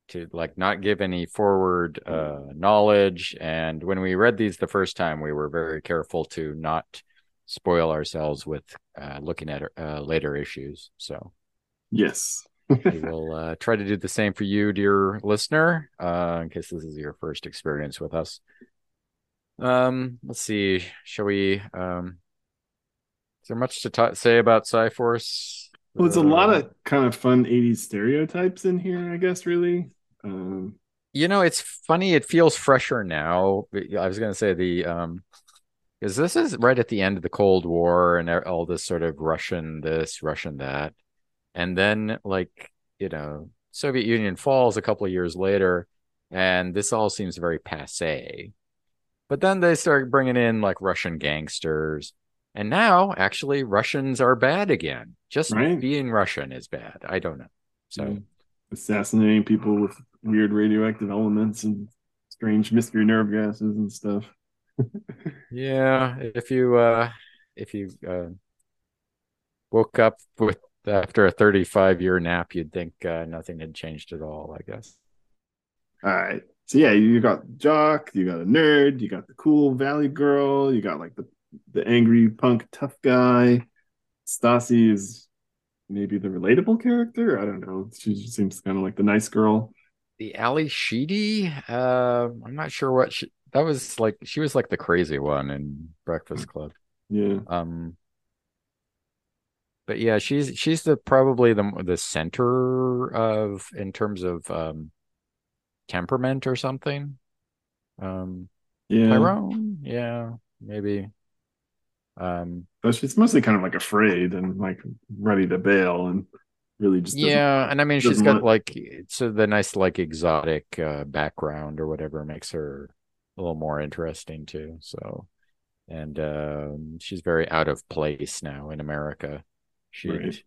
to like not give any forward uh, knowledge. And when we read these the first time, we were very careful to not spoil ourselves with uh, looking at uh, later issues. So, yes, we will uh, try to do the same for you, dear listener, uh, in case this is your first experience with us. Um, let's see. Shall we? Um, is there much to ta- say about Psi-Force? Well, it's a lot of kind of fun 80s stereotypes in here, I guess, really. Um, you know, it's funny. It feels fresher now. I was going to say the um, because this is right at the end of the Cold War and all this sort of Russian this, Russian that, and then like you know, Soviet Union falls a couple of years later, and this all seems very passe. But then they start bringing in like Russian gangsters, and now actually Russians are bad again. Just right. being Russian is bad. I don't know. So. Mm assassinating people with weird radioactive elements and strange mystery nerve gases and stuff. yeah, if you uh if you uh woke up with after a 35 year nap, you'd think uh, nothing had changed at all, I guess. All right. So yeah, you got jock, you got a nerd, you got the cool valley girl, you got like the the angry punk tough guy. Stassi is maybe the relatable character. I don't know. She just seems kind of like the nice girl. The Ally Sheedy. Uh, I'm not sure what she. That was like. She was like the crazy one in Breakfast Club. Yeah. Um. But yeah, she's she's the probably the the center of in terms of um temperament or something. Um. Yeah. Tyrone. Yeah. Maybe. Um, but she's mostly kind of like afraid and like ready to bail. And really just yeah, and I mean she's got like so the nice like exotic uh, background or whatever makes her a little more interesting too. So, and um, she's very out of place now in America. She'd right.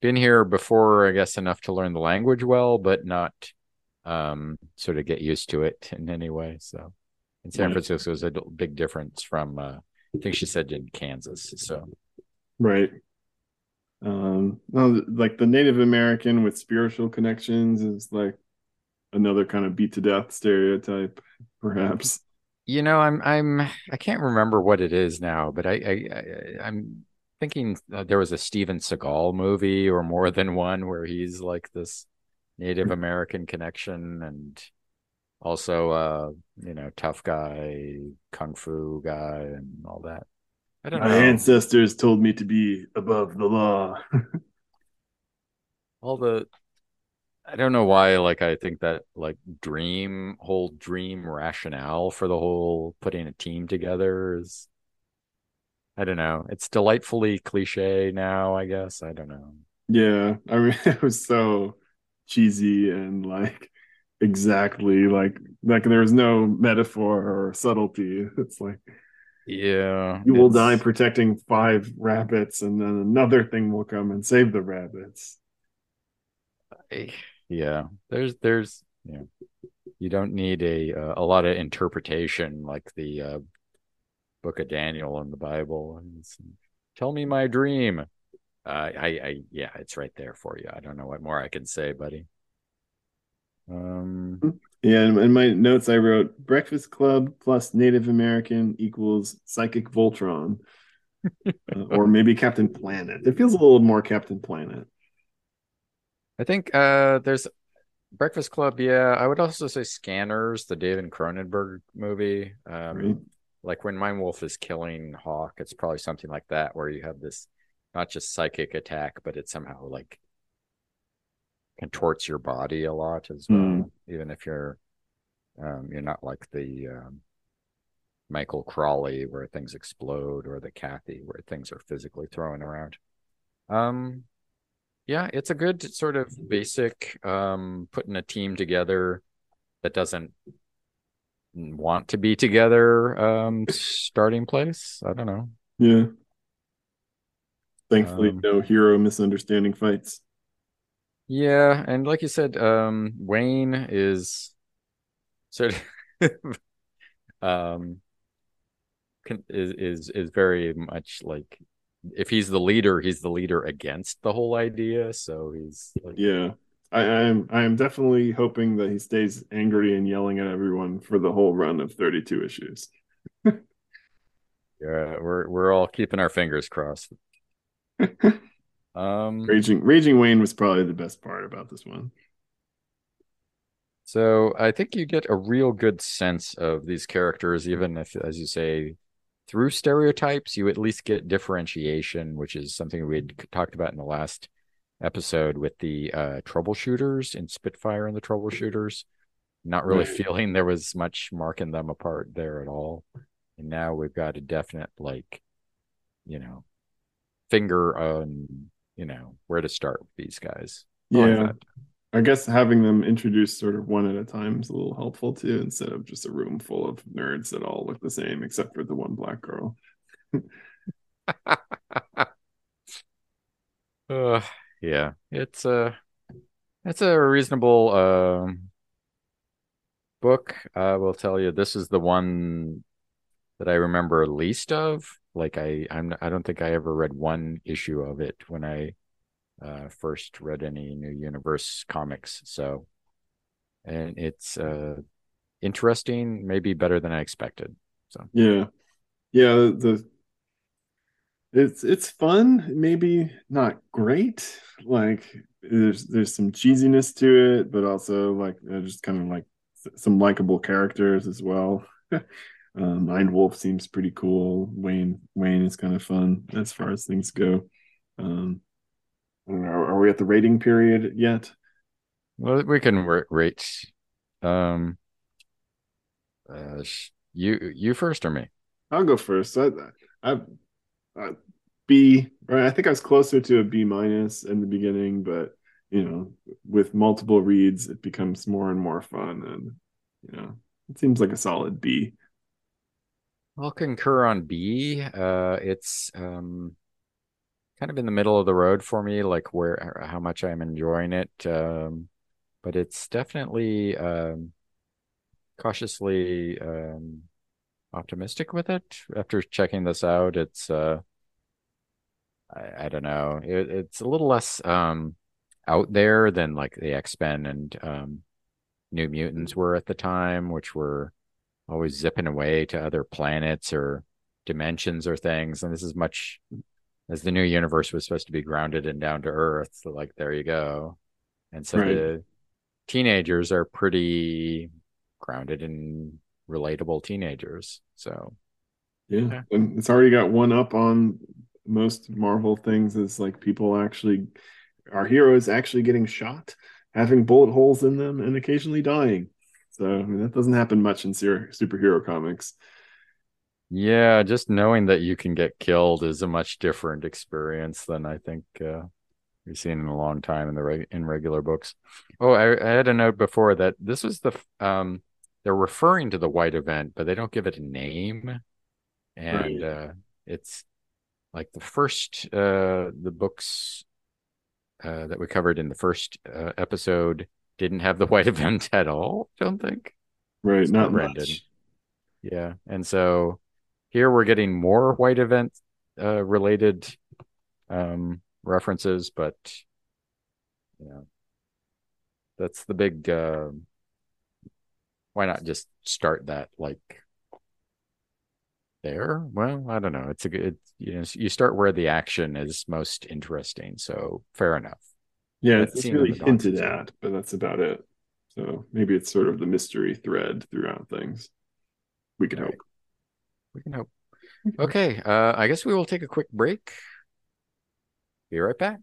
been here before, I guess, enough to learn the language well, but not um, sort of get used to it in any way. So, in San right. Francisco is a big difference from uh, I think she said in Kansas. So, right. Um, well, like the Native American with spiritual connections is like another kind of beat to death stereotype, perhaps. You know, I'm I'm I can't remember what it is now, but I, I, I am thinking there was a Steven Seagal movie or more than one where he's like this Native American connection and also uh you know tough guy kung fu guy and all that. I don't my know. my ancestors told me to be above the law. All the I don't know why, like, I think that, like, dream, whole dream rationale for the whole putting a team together is, I don't know. It's delightfully cliche now, I guess. I don't know. Yeah. I mean, it was so cheesy and, like, exactly like, like, there was no metaphor or subtlety. It's like, yeah. You will die protecting five rabbits, and then another thing will come and save the rabbits. Yeah there's there's yeah you don't need a uh, a lot of interpretation like the uh, book of daniel in the bible tell me my dream uh, i i yeah it's right there for you i don't know what more i can say buddy um yeah in, in my notes i wrote breakfast club plus native american equals psychic voltron uh, or maybe captain planet it feels a little more captain planet I think uh, there's Breakfast Club. Yeah, I would also say Scanners, the David Cronenberg movie. Um, right. Like when Mind Wolf is killing Hawk, it's probably something like that, where you have this not just psychic attack, but it somehow like contorts your body a lot as well. Mm. Even if you're um, you're not like the um, Michael Crawley where things explode, or the Kathy where things are physically thrown around. Um, yeah, it's a good sort of basic um putting a team together that doesn't want to be together um starting place. I don't know. Yeah. Thankfully um, no hero misunderstanding fights. Yeah, and like you said, um Wayne is sort of um is is is very much like if he's the leader, he's the leader against the whole idea. So he's like, yeah. I, I am I am definitely hoping that he stays angry and yelling at everyone for the whole run of 32 issues. yeah, we're we're all keeping our fingers crossed. um Raging Raging Wayne was probably the best part about this one. So I think you get a real good sense of these characters, even if, as you say, through stereotypes, you at least get differentiation, which is something we had talked about in the last episode with the uh, troubleshooters in Spitfire and the troubleshooters. Not really feeling there was much marking them apart there at all. And now we've got a definite, like, you know, finger on, you know, where to start with these guys. Yeah. I guess having them introduced sort of one at a time is a little helpful too, instead of just a room full of nerds that all look the same except for the one black girl. uh, yeah, it's a it's a reasonable um, book. I will tell you, this is the one that I remember least of. Like I, I'm, I don't think I ever read one issue of it when I uh, first read any new universe comics. So, and it's uh, interesting, maybe better than I expected. So yeah, yeah, the it's it's fun, maybe not great. Like there's there's some cheesiness to it, but also like uh, just kind of like some likable characters as well. uh, Mind Wolf seems pretty cool. Wayne Wayne is kind of fun as far as things go. Um, are we at the rating period yet? Well, we can rate. Um, uh, you you first or me? I'll go first. I, I, I B. Right, I think I was closer to a B minus in the beginning, but you know, with multiple reads, it becomes more and more fun, and you know, it seems like a solid B. I'll concur on B. Uh, it's um, kind of in the middle of the road for me, like where how much I'm enjoying it. Um, but it's definitely um, cautiously um, optimistic with it. After checking this out, it's uh, I, I don't know, it, it's a little less um, out there than like the X Men and um, New Mutants were at the time, which were always zipping away to other planets or dimensions or things. And this is much as the new universe was supposed to be grounded and down to earth. So like there you go. And so right. the teenagers are pretty grounded and relatable teenagers. So yeah. yeah. And it's already got one up on most Marvel things is like people actually our heroes actually getting shot, having bullet holes in them, and occasionally dying. So I mean, that doesn't happen much in superhero comics. Yeah, just knowing that you can get killed is a much different experience than I think uh, we've seen in a long time in the reg- in regular books. Oh, I, I, had a note before that this was the um, they're referring to the white event, but they don't give it a name, and right. uh, it's like the first uh, the books uh, that we covered in the first uh, episode didn't have the white event at all. Don't think. Right, it's not much. Yeah, and so here we're getting more white event uh, related um, references, but yeah, that's the big. Uh, why not just start that like there? Well, I don't know. It's a good. You know, you start where the action is most interesting. So fair enough. Yeah, it's, it's really hinted at, but that's about it. So maybe it's sort of the mystery thread throughout things. We can right. hope. We can hope. Okay, uh, I guess we will take a quick break. Be right back.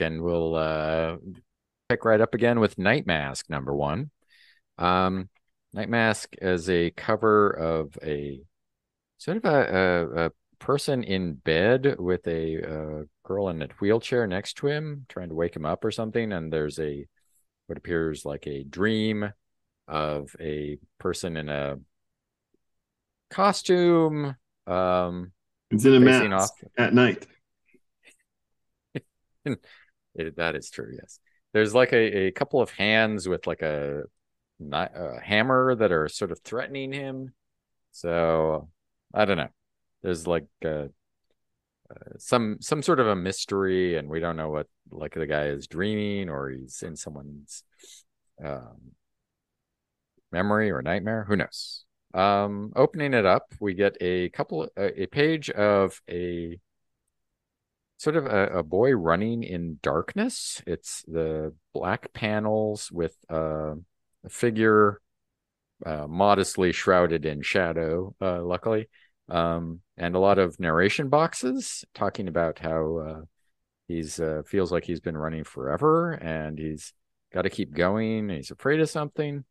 And we'll uh, pick right up again with Nightmask number one. Um, Nightmask is a cover of a sort of a, a, a person in bed with a, a, girl in a wheelchair next to him, trying to wake him up or something. And there's a what appears like a dream of a person in a costume. Um, it's in a mask off. at night. it, that is true. Yes, there's like a, a couple of hands with like a, a hammer that are sort of threatening him. So I don't know. There's like uh, uh, some some sort of a mystery, and we don't know what like the guy is dreaming or he's in someone's um, memory or nightmare. Who knows? Um, opening it up, we get a couple a, a page of a sort of a, a, boy running in darkness. It's the black panels with uh, a figure uh, modestly shrouded in shadow, uh, luckily, um, and a lot of narration boxes talking about how uh, he's uh, feels like he's been running forever and he's got to keep going. he's afraid of something.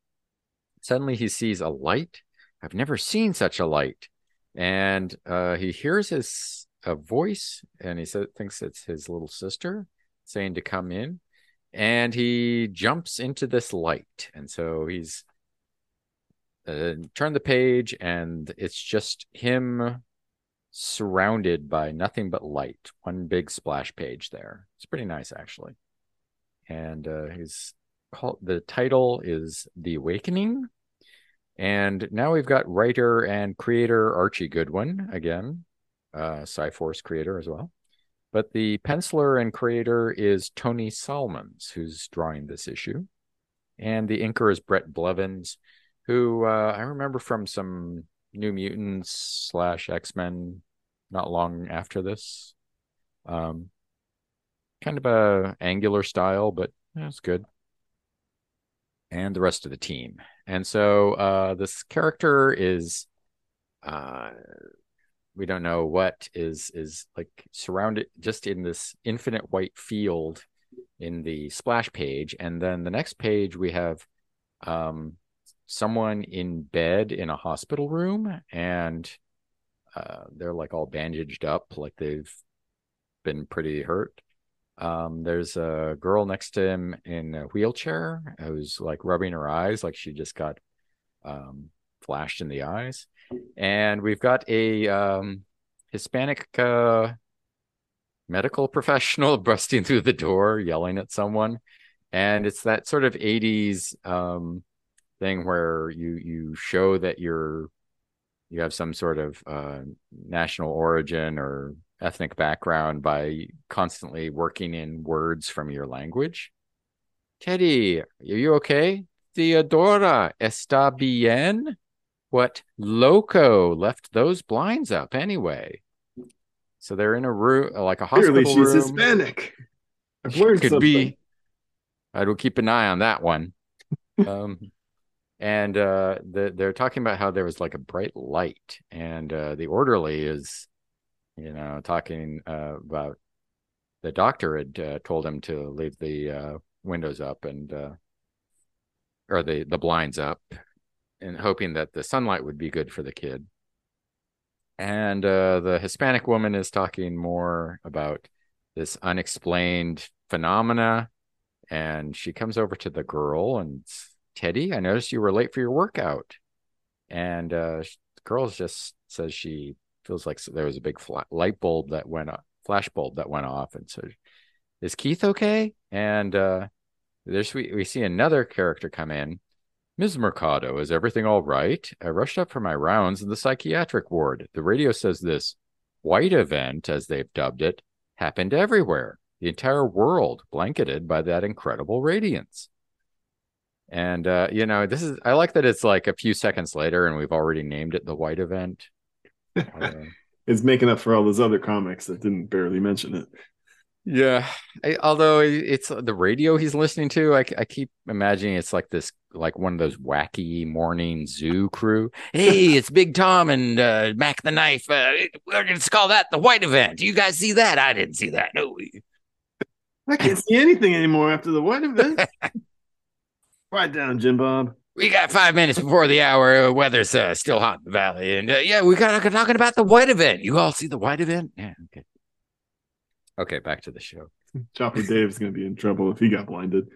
Suddenly, he sees a light. I've never seen such a light, and uh, he hears his a voice and he said thinks it's his little sister saying to come in and he jumps into this light. And so he's uh, turned the page and it's just him surrounded by nothing but light one big splash page there. It's pretty nice actually. And uh, he's called the title is the awakening. And now we've got writer and creator archie goodwin again uh, Psi-Force creator as well. But the penciler and creator is Tony Salmons, who's drawing this issue. And the inker is Bret Blevins, who uh, I remember from some New Mutants slash X Men not long after this. Um, kind of a angular style, but it's good. and the rest of the team. And so uh, this character is, uh, we don't know what is is like surrounded just in this infinite white field in the splash page, and then the next page we have um, someone in bed in a hospital room, and uh, they're like all bandaged up, like they've been pretty hurt. Um, there's a girl next to him in a wheelchair who's like rubbing her eyes, like she just got um, flashed in the eyes. And we've got a um, Hispanic uh, medical professional busting through the door, yelling at someone. And it's that sort of 80s um, thing where you you show that you're you have some sort of uh, national origin or ethnic background by constantly working in words from your language. Teddy, are you okay? Theodora, está bien? What loco left those blinds up anyway? So they're in a room, like a hospital Clearly, she's room. Hispanic. I've She learned could something. be. I will keep an eye on that one. um, and uh, the, they're talking about how there was like a bright light, and uh, the orderly is, you know, talking uh, about the doctor had uh, told him to leave the uh, windows up and uh, or the the blinds up, and hoping that the sunlight would be good for the kid. And uh, the Hispanic woman is talking more about this unexplained phenomena and she comes over to the girl and Teddy, I noticed you were late for your workout. And uh, the girl just says she feels like there was a big light bulb that went up, flash bulb that went off. And so, is Keith okay? And uh, there's we, we see another character come in. Ms. Mercado, is everything all right? I rushed up for my rounds in the psychiatric ward. The radio says this white event, as they've dubbed it, happened everywhere the entire world blanketed by that incredible radiance. And uh, you know, this is I like that it's like a few seconds later and we've already named it the white event. Uh, It's making up for all those other comics that didn't barely mention it. Yeah, I, although it's the radio he's listening to, I, I keep imagining it's like this, like one of those wacky morning zoo crew. Hey, it's Big Tom and uh, Mac the Knife. Uh, we're going to call that the white event. Do you guys see that? I didn't see that. No. I can't see anything anymore after the white event. Quiet down, Jim Bob. We got five minutes before the hour. Uh, weather's uh, still hot in the valley, and uh, yeah, we got to talking about the white event. You all see the white event? Yeah. Okay. Okay, back to the show. Chopper Dave's gonna be in trouble if he got blinded.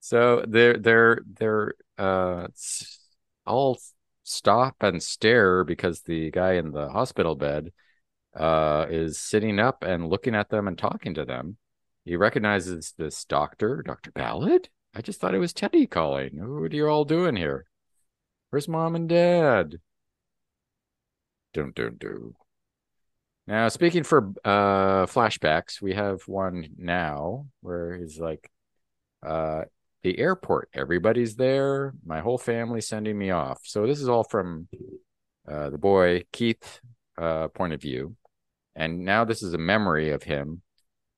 So they're they're they're uh all stop and stare because the guy in the hospital bed uh is sitting up and looking at them and talking to them. He recognizes this doctor, Dr. Ballard. I just thought it was Teddy calling. What are you all doing here? Where's mom and dad? Dun dun dun. Now, speaking for uh flashbacks, we have one now where he's like uh the airport. Everybody's there. My whole family sending me off. So this is all from uh, the boy Keith uh, point of view, and now this is a memory of him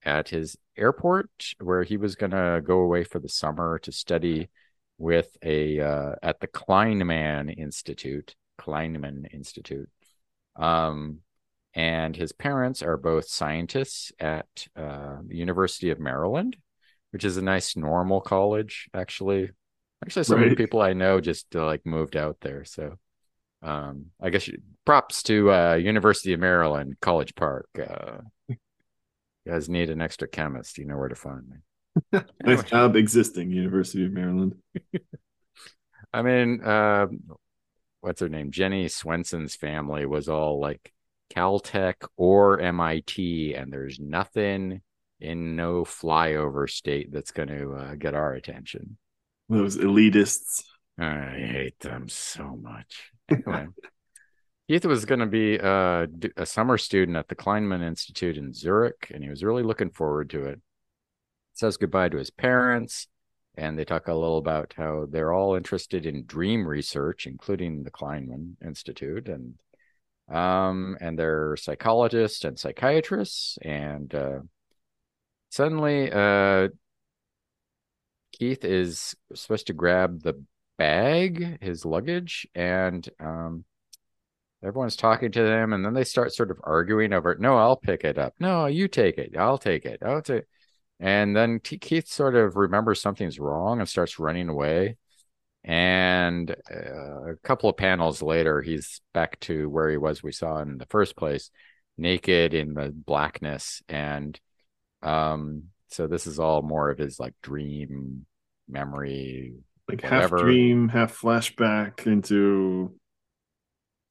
at his airport where he was going to go away for the summer to study with a uh, at the Kleinman Institute, Kleinman Institute. Um, and his parents are both scientists at uh, the University of Maryland which is a nice normal college actually. Actually some of the people i know just uh, like moved out there so um i guess you, props to uh university of maryland college park uh you guys need an extra chemist you know where to find me. Nice job existing, University of Maryland. i mean uh what's her name? Jenny swenson's family was all like caltech or mit and there's nothing in no flyover state that's going to uh, get our attention Those elitists. I hate them so much. Anyway, Keith was going to be a, d- a summer student at the Kleinman Institute in Zurich, and he was really looking forward to it. Says goodbye to his parents, and they talk a little about how they're all interested in dream research, including the Kleinman Institute, and um, and they're psychologists and psychiatrists, and uh, suddenly, uh, Keith is supposed to grab the bag, his luggage, and um, everyone's talking to them, and then they start sort of arguing over, no, I'll pick it up. No, you take it. I'll take it. I'll take. it. And then T- Keith sort of remembers something's wrong and starts running away. And uh, a couple of panels later, he's back to where he was. We saw in the first place, naked in the blackness, and um, so this is all more of his like dream memory, like whatever. half dream, half flashback into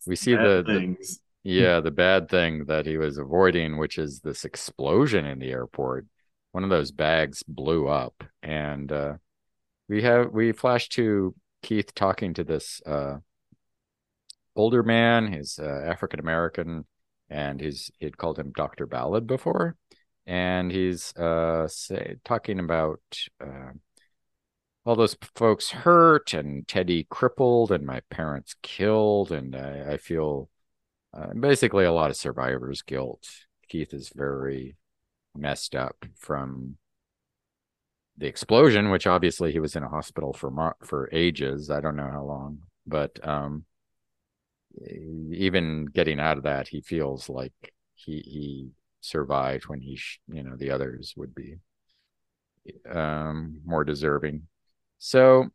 We see the, the things. yeah the bad thing that he was avoiding, which is this explosion in the airport. One of those bags blew up, and uh, we have we flash to Keith talking to this uh, older man. He's uh, African American, and he's he'd called him Doctor Ballard before, and he's uh, say, talking about uh, all those folks hurt and Teddy crippled and my parents killed, and I, I feel uh, basically a lot of survivor's guilt. Keith is very messed up from the explosion, which obviously he was in a hospital for for ages. I don't know how long, but um, even getting out of that, he feels like he he survived when he you know the others would be um more deserving. So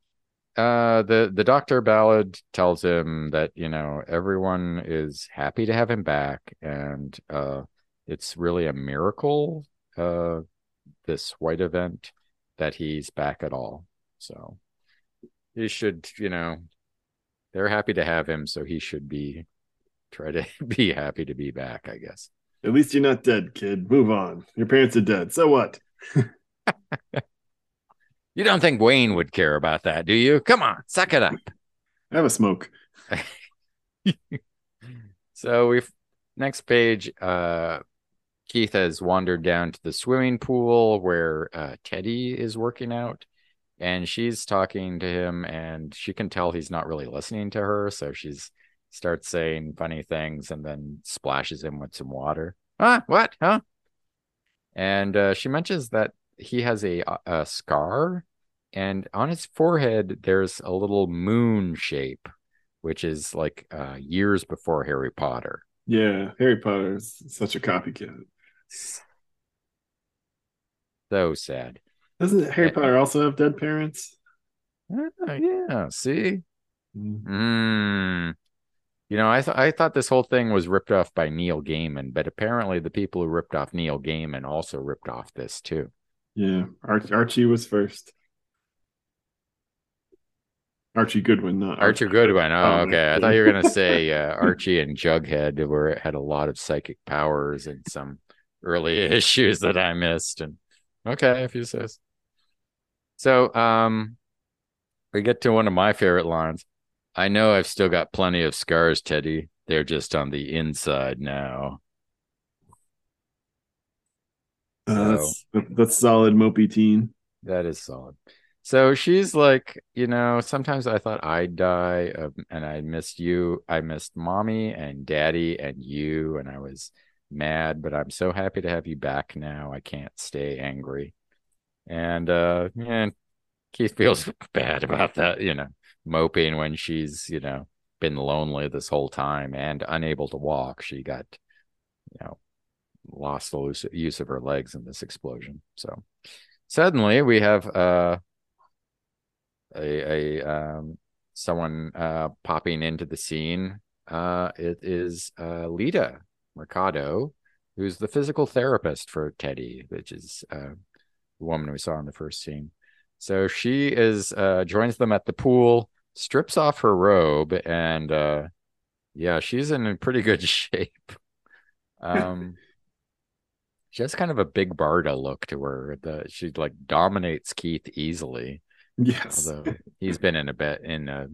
uh the the doctor ballard tells him that you know everyone is happy to have him back and uh it's really a miracle uh this white event that he's back at all so he should you know they're happy to have him so he should be try to be happy to be back i guess At least you're not dead, kid. Move on. Your parents are dead. So what? you don't think wayne would care about that do you come on suck it up Have a smoke. So we've next page. Uh, Keith has wandered down to the swimming pool where uh, Teddy is working out, and she's talking to him, and she can tell he's not really listening to her. So she's starts saying funny things, and then splashes him with some water. Huh? What? Huh? And uh, she mentions that he has a a scar, and on his forehead there's a little moon shape which is like uh, years before Harry Potter. Yeah, Harry Potter is such a copycat. So sad. Doesn't Harry. Potter also have dead parents? Ah, yeah, see? Mm. Mm. You know, I th- I thought this whole thing was ripped off by Neil Gaiman, but apparently the people who ripped off Neil Gaiman also ripped off this too. Yeah, Ar- Archie was first. Archie Goodwin, not Archie Goodwin. Oh, Oh, okay. I thought you were gonna say uh, Archie and Jughead were had a lot of psychic powers and some early issues that I missed. And okay, if you says. So, um, we get to one of my favorite lines. I know I've still got plenty of scars, Teddy. They're just on the inside now. Uh, that's that's solid mopey teen. That is solid. So she's like, you know, sometimes I thought I'd die um, and I missed you. I missed mommy and daddy and you, and I was mad, but I'm so happy to have you back now. I can't stay angry. And uh Keith feels bad about that, you know, moping when she's, you know, been lonely this whole time and unable to walk. She got, you know, lost the use- use of her legs in this explosion. So suddenly we have uh a, a um someone uh popping into the scene uh it is uh lita mercado who's the physical therapist for teddy which is uh the woman we saw in the first scene so she is uh joins them at the pool strips off her robe and uh yeah she's in pretty good shape um she has kind of a big barda look to her that she like dominates keith easily Yes. although he's been in a bit in a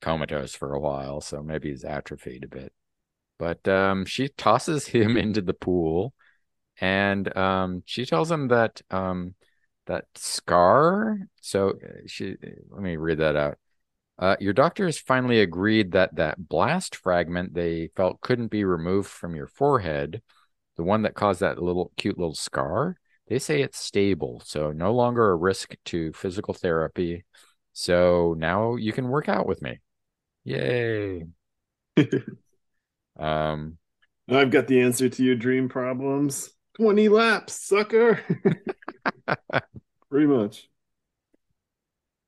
comatose for a while, so maybe he's atrophied a bit. But um, she tosses him into the pool, and um, she tells him that um, that scar. So uh, she let me read that out. Uh, your doctor has finally agreed that that blast fragment they felt couldn't be removed from your forehead, the one that caused that little cute little scar, they say it's stable, so no longer a risk to physical therapy. So now you can work out with me. Yay. um, I've got the answer to your dream problems. 20 laps, sucker. Pretty much.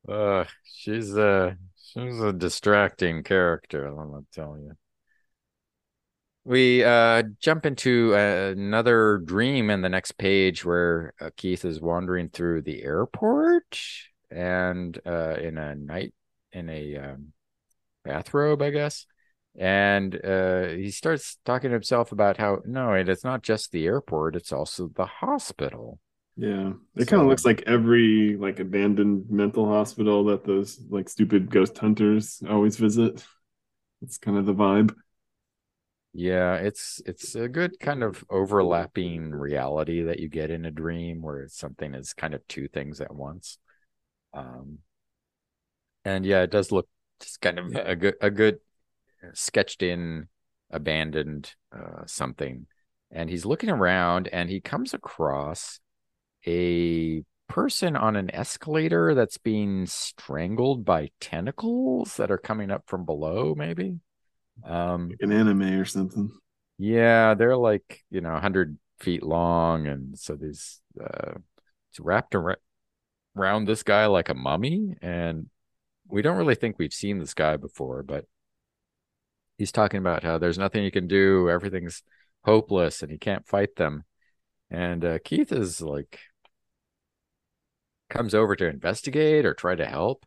Uh, she's a she's a distracting character, let me tell you. We uh, jump into another dream in the next page where uh, Keith is wandering through the airport and uh, in a night in a um, bathrobe, I guess. And uh, he starts talking to himself about how no, it's not just the airport; it's also the hospital. Yeah, it so, kind of looks like every like abandoned mental hospital that those like stupid ghost hunters always visit. It's kind of the vibe. Yeah, it's it's a good kind of overlapping reality that you get in a dream where something is kind of two things at once. Um and yeah, it does look just kind of a good a good sketched in abandoned uh something. And he's looking around and he comes across a person on an escalator that's being strangled by tentacles that are coming up from below maybe um, like an anime or something. Yeah, they're like you know, hundred feet long, and so these uh, it's wrapped ar- around this guy like a mummy, and we don't really think we've seen this guy before, but he's talking about how there's nothing you can do, everything's hopeless, and he can't fight them. And uh, Keith is like comes over to investigate or try to help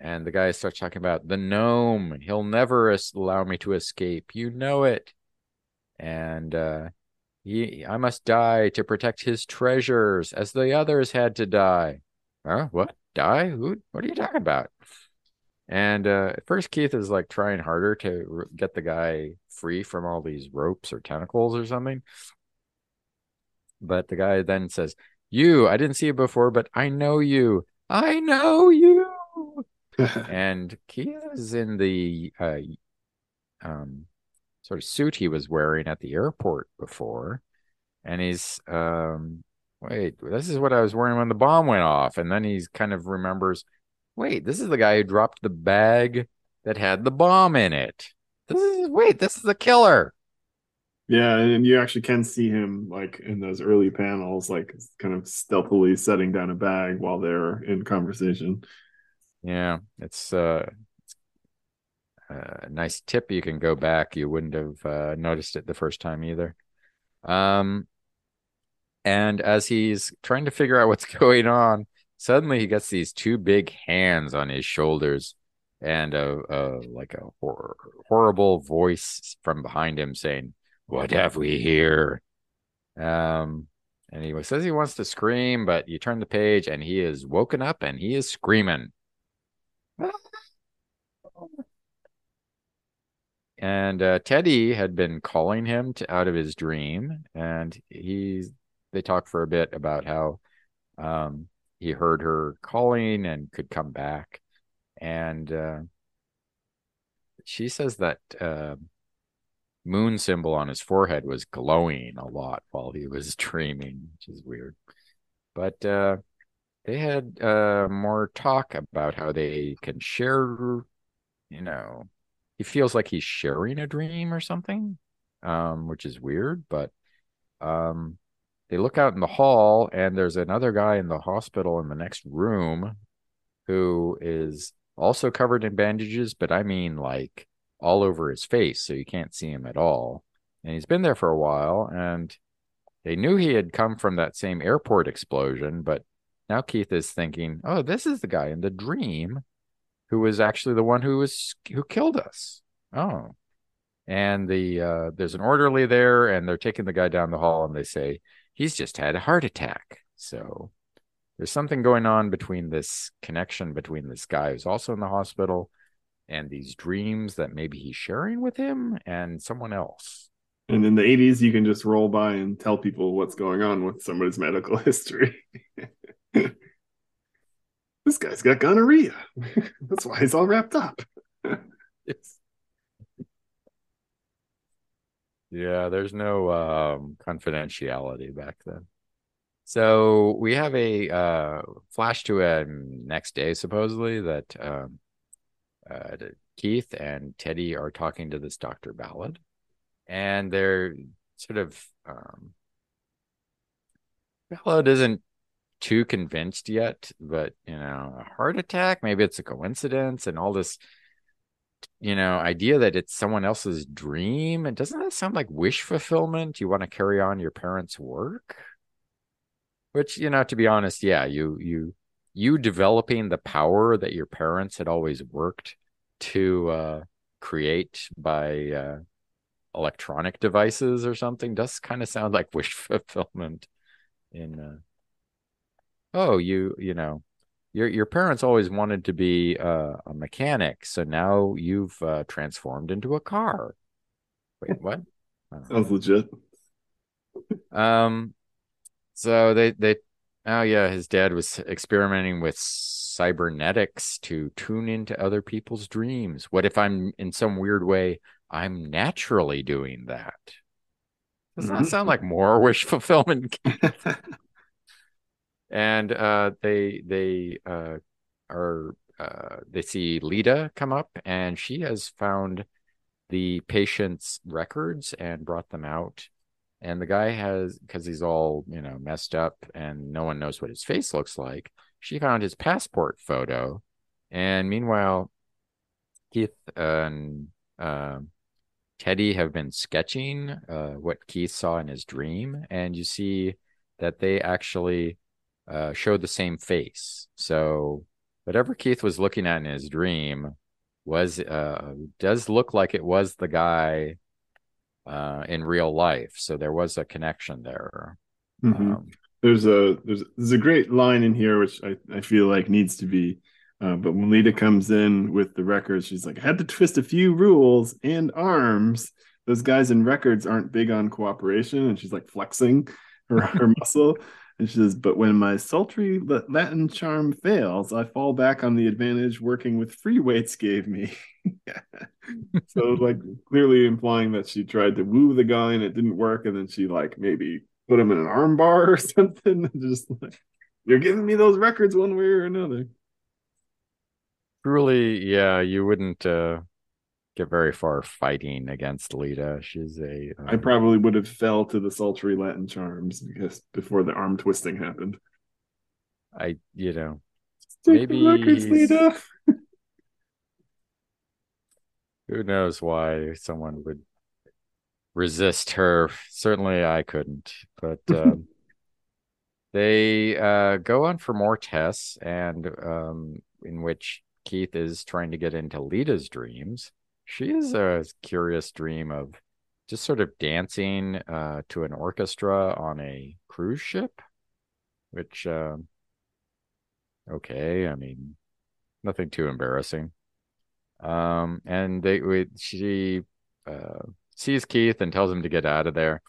and the guy starts talking about the gnome. He'll never allow me to escape. You know it. And uh, he, I must die to protect his treasures, as the others had to die. Huh? What? Die? Who? What are you talking about? And uh, at first, Keith is like trying harder to get the guy free from all these ropes or tentacles or something. But the guy then says, You, I didn't see you before, but I know you. I know you. and Keith is in the uh, um, sort of suit he was wearing at the airport before, and he's um, wait, this is what I was wearing when the bomb went off, and then he's kind of remembers, wait, this is the guy who dropped the bag that had the bomb in it. This is wait, this is the killer. Yeah, and you actually can see him like in those early panels, like kind of stealthily setting down a bag while they're in conversation. Yeah, it's uh, a nice tip. You can go back. You wouldn't have uh, noticed it the first time either. Um, and as he's trying to figure out what's going on, suddenly he gets these two big hands on his shoulders, and a, a like a hor- horrible voice from behind him saying, "What have we here?" Um, and he says he wants to scream, but you turn the page and he is woken up and he is screaming. and uh, Teddy had been calling him to, out of his dream, and he they talked for a bit about how um, he heard her calling and could come back, and uh, she says that uh, moon symbol on his forehead was glowing a lot while he was dreaming, which is weird. But uh, they had uh, more talk about how they can share, you know, he feels like he's sharing a dream or something, um, which is weird. But um, they look out in the hall, and there's another guy in the hospital in the next room who is also covered in bandages, but I mean like all over his face, so you can't see him at all. And he's been there for a while, and they knew he had come from that same airport explosion, but now Keith is thinking, "Oh, this is the guy in the dream who was actually the one who was who killed us." Oh. And the uh, there's an orderly there and they're taking the guy down the hall and they say, "He's just had a heart attack." So there's something going on between this connection between this guy who's also in the hospital and these dreams that maybe he's sharing with him and someone else. And in the 80s, you can just roll by and tell people what's going on with somebody's medical history. this guy's got gonorrhea. That's why he's all wrapped up. yes. Yeah, there's no um, confidentiality back then. So we have a uh, flash to a next day, supposedly that um, uh, Keith and Teddy are talking to this Dr. Ballard, and they're sort of um, Ballard isn't too convinced yet, but you know, a heart attack, maybe it's a coincidence, and all this, you know, idea that it's someone else's dream. And doesn't that sound like wish fulfillment? You want to carry on your parents' work? Which, you know, to be honest, yeah, you you you developing the power that your parents had always worked to uh, create by uh, electronic devices or something does kind of sound like wish fulfillment in uh, oh you you know your your parents always wanted to be uh, a mechanic so now you've uh, transformed into a car. Wait what? Sounds legit. Um so they they oh yeah his dad was experimenting with cybernetics to tune into other people's dreams. What if i'm in some weird way i'm naturally doing that? Doesn't mm-hmm. that sound like more wish fulfillment and uh, they they uh, are uh, they see Lita come up, and she has found the patient's records and brought them out. And the guy has because he's all you know messed up, and no one knows what his face looks like. She found his passport photo, and meanwhile, Keith and uh, Teddy have been sketching uh, what Keith saw in his dream, and you see that they actually uh, showed the same face. So whatever Keith was looking at in his dream was uh, does look like it was the guy uh, in real life. So there was a connection there. Mm-hmm. Um, there's a there's there's a great line in here which I, I feel like needs to be uh, but when Lita comes in with the records, she's like, I had to twist a few rules and arms. Those guys in records aren't big on cooperation. And she's like flexing her, her muscle. And she says, But when my sultry Latin charm fails, I fall back on the advantage working with free weights gave me. so, like, clearly implying that she tried to woo the guy and it didn't work. And then she, like, maybe put him in an arm bar or something. Just like, you're giving me those records one way or another. Truly, yeah, you wouldn't uh, get very far fighting against Lita. She's a. Um... I probably would have fell to the sultry Latin charms because before the arm twisting happened. I, you know, Stick maybe records, Lita. who knows why someone would resist her? Certainly, I couldn't. But um, they uh, go on for more tests, and um, in which Keith is trying to get into Lita's dreams she is a curious dream of just sort of dancing uh, to an orchestra on a cruise ship, which, uh, okay, I mean, nothing too embarrassing. Um, and they, we, she uh, sees Keith and tells him to get out of there.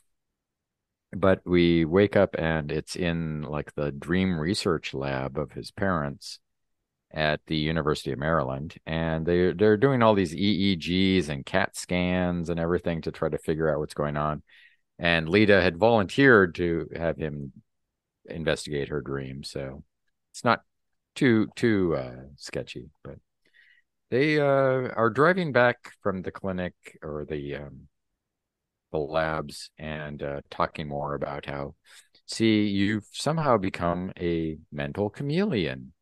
But we wake up and it's in like the dream research lab of his parents at the University of Maryland, and they they're doing all these EEGs and CAT scans and everything to try to figure out what's going on. And Lita had volunteered to have him investigate her dream, so it's not too too uh, sketchy. But they uh, are driving back from the clinic or the um, the labs and uh, talking more about how see you've somehow become a mental chameleon.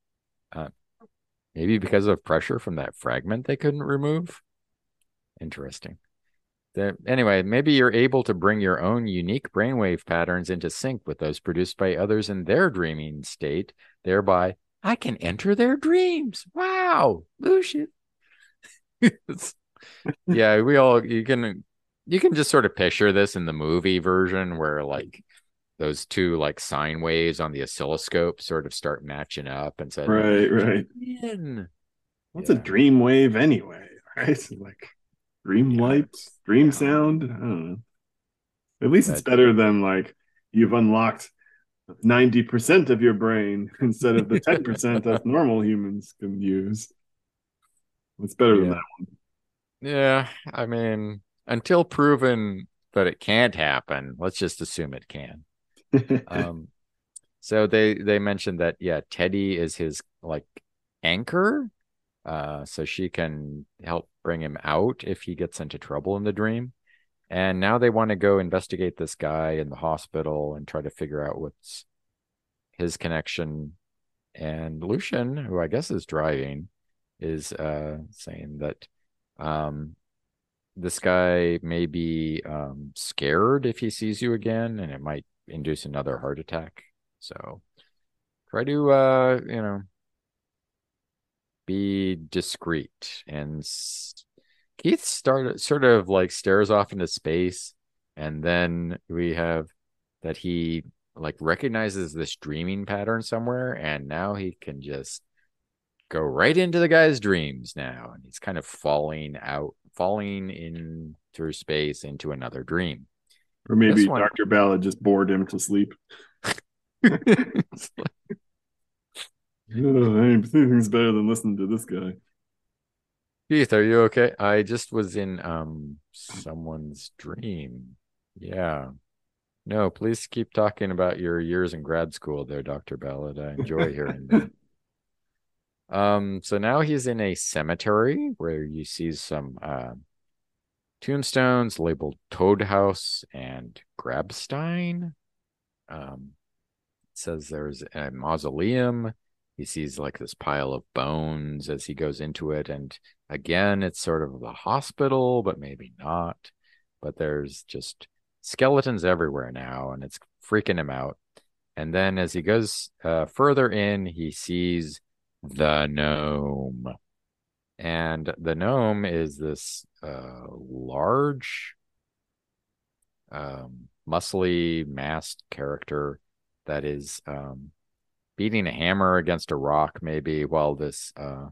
Maybe because of pressure from that fragment they couldn't remove. Interesting. The, anyway, maybe you're able to bring your own unique brainwave patterns into sync with those produced by others in their dreaming state. Thereby, I can enter their dreams. Wow, Lucian. yeah, we all you can you can just sort of picture this in the movie version where like those two like sine waves on the oscilloscope sort of start matching up and said, right, right. What's yeah. a dream wave anyway? Right, like dream yeah. light, dream yeah. sound. I don't know. At least it's better than like you've unlocked 90% of your brain instead of the 10% that normal humans can use. It's better than that one. Yeah, I mean, until proven that it can't happen, let's just assume it can um, so they they mentioned that yeah, Teddy is his like anchor, uh, so she can help bring him out if he gets into trouble in the dream. And now they want to go investigate this guy in the hospital and try to figure out what's his connection. And Lucian, who I guess is driving, is uh, saying that um, this guy may be um, scared if he sees you again, and it might induce another heart attack. So try to, uh, you know, be discreet. And Keith started sort of like stares off into space, and then we have that he like recognizes this dreaming pattern somewhere, and now he can just go right into the guy's dreams now, and he's kind of falling out, falling in through space into another dream. Or maybe one... Dr. Ballard just bored him to sleep. oh, anything's better than listening to this guy. Keith, are you okay? I just was in um someone's dream. Yeah. No, please keep talking about your years in grad school there, Dr. Ballard. I enjoy hearing that. Um, so now he's in a cemetery where you see some uh, tombstones labeled Toad House and Grabstein. Um, says there's a mausoleum. He sees like this pile of bones as he goes into it, and again, it's sort of the hospital, but maybe not. But there's just skeletons everywhere now, and it's freaking him out. And then as he goes uh, further in, he sees the gnome. And the gnome is this uh, large, um, muscly, masked character that is um, beating a hammer against a rock, maybe, while this. Uh,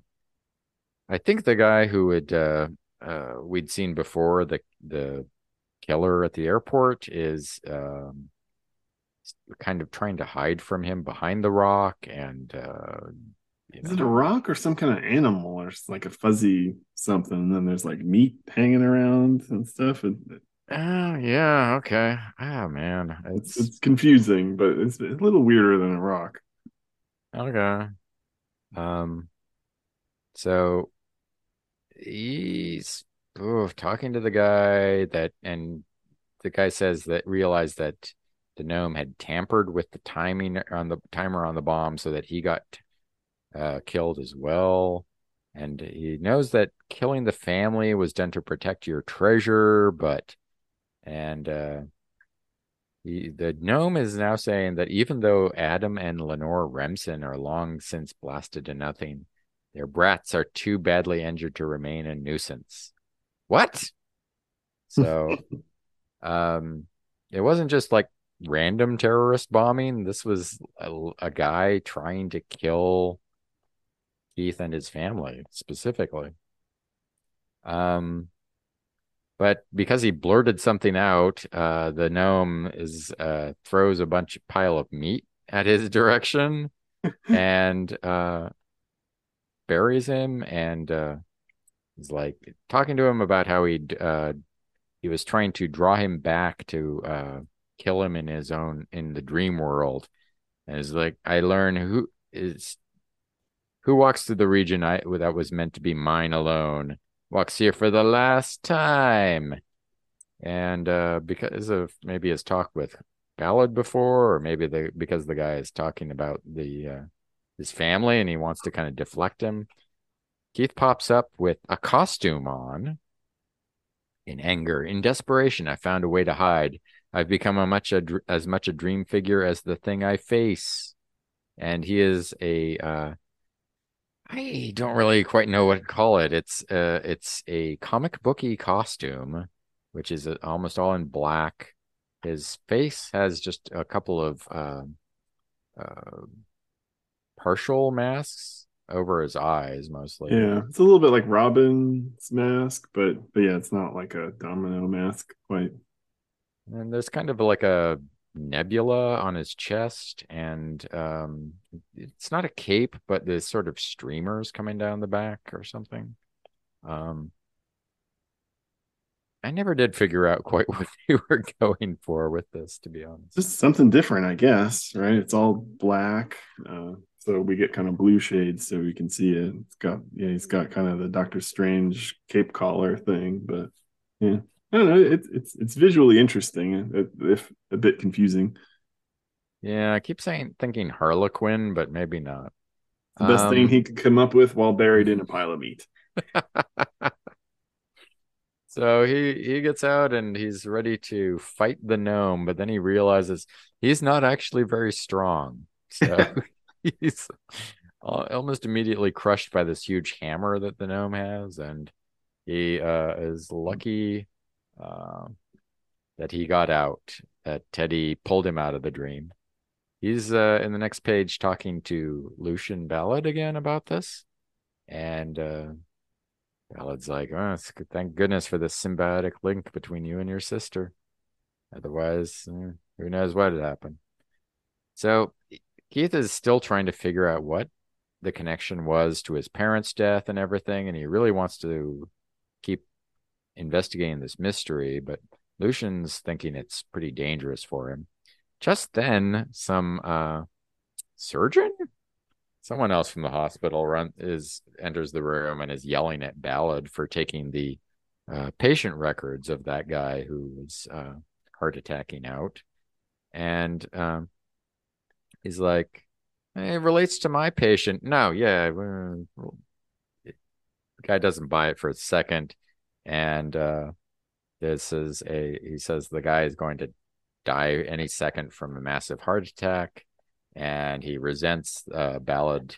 I think the guy who had uh, uh, we'd seen before, the the killer at the airport, is um, kind of trying to hide from him behind the rock and uh, you know? Is it a rock or some kind of animal or like a fuzzy something? And then there's like meat hanging around and stuff. And, Oh yeah, okay. Ah man, it's it's confusing, but it's, a little weirder than a rock. Okay. Um. So he's oh, talking to the guy that, and the guy says that realized that the gnome had tampered with the timing on the timer on the bomb so that he got uh, killed as well. And he knows that killing the family was done to protect your treasure, but and uh, he, the gnome is now saying that even though Adam and Lenore Remsen are long since blasted to nothing, their brats are too badly injured to remain a nuisance. What? So, um, it wasn't just like random terrorist bombing. This was a, a guy trying to kill Keith and his family specifically. Um, but because he blurted something out, uh, the gnome is uh, throws a bunch of pile of meat at his direction and uh, buries him and uh, is like talking to him about how he uh, he was trying to draw him back to uh, kill him in his own in the dream world and is like I learn who is who walks through the region I, that was meant to be mine alone? Walks here for the last time. And uh, because of maybe his talk with Ballard before, or maybe the because the guy is talking about the uh, his family and he wants to kind of deflect him. Keith pops up with a costume on. In anger, in desperation, I found a way to hide. I've become a much a, as much a dream figure as the thing I face. And he is a uh, I don't really quite know what to call it. It's uh, it's a comic booky costume, which is uh, almost all in black. His face has just a couple of uh, uh, partial masks over his eyes, mostly. Yeah, it's a little bit like Robin's mask, but but yeah, it's not like a domino mask quite. And there's kind of like a nebula on his chest and um it's not a cape but there's sort of streamers coming down the back or something um I never did figure out quite what they were going for with this, to be honest. Just something different, I guess. Right? It's all black, uh, so we get kind of blue shades, so we can see it. It's got yeah, he's got kind of the Doctor Strange cape collar thing, but yeah, I don't know. It's it's it's visually interesting, if a bit confusing. Yeah, I keep saying thinking Harlequin, but maybe not. The best um, thing he could come up with while buried in a pile of meat. so he he gets out and he's ready to fight the gnome, but then he realizes he's not actually very strong. So he's almost immediately crushed by this huge hammer that the gnome has, and he uh, is lucky uh, that he got out. That Teddy pulled him out of the dream. He's uh, in the next page talking to Lucian Ballard again about this, and uh, Ballard's like, "Oh, thank goodness for this symbiotic link between you and your sister. Otherwise, uh, who knows what would happen." So Keith is still trying to figure out what the connection was to his parents' death and everything, and he really wants to keep investigating this mystery, but Lucian's thinking it's pretty dangerous for him. Just then, some uh, surgeon, someone else from the hospital, run is enters the room and is yelling at Ballard for taking the uh, patient records of that guy who was uh, heart attacking out, and um, he's like, "It relates to my patient." No, yeah, the guy doesn't buy it for a second, and uh, this is a he says the guy is going to die any second from a massive heart attack, and he resents uh, Ballard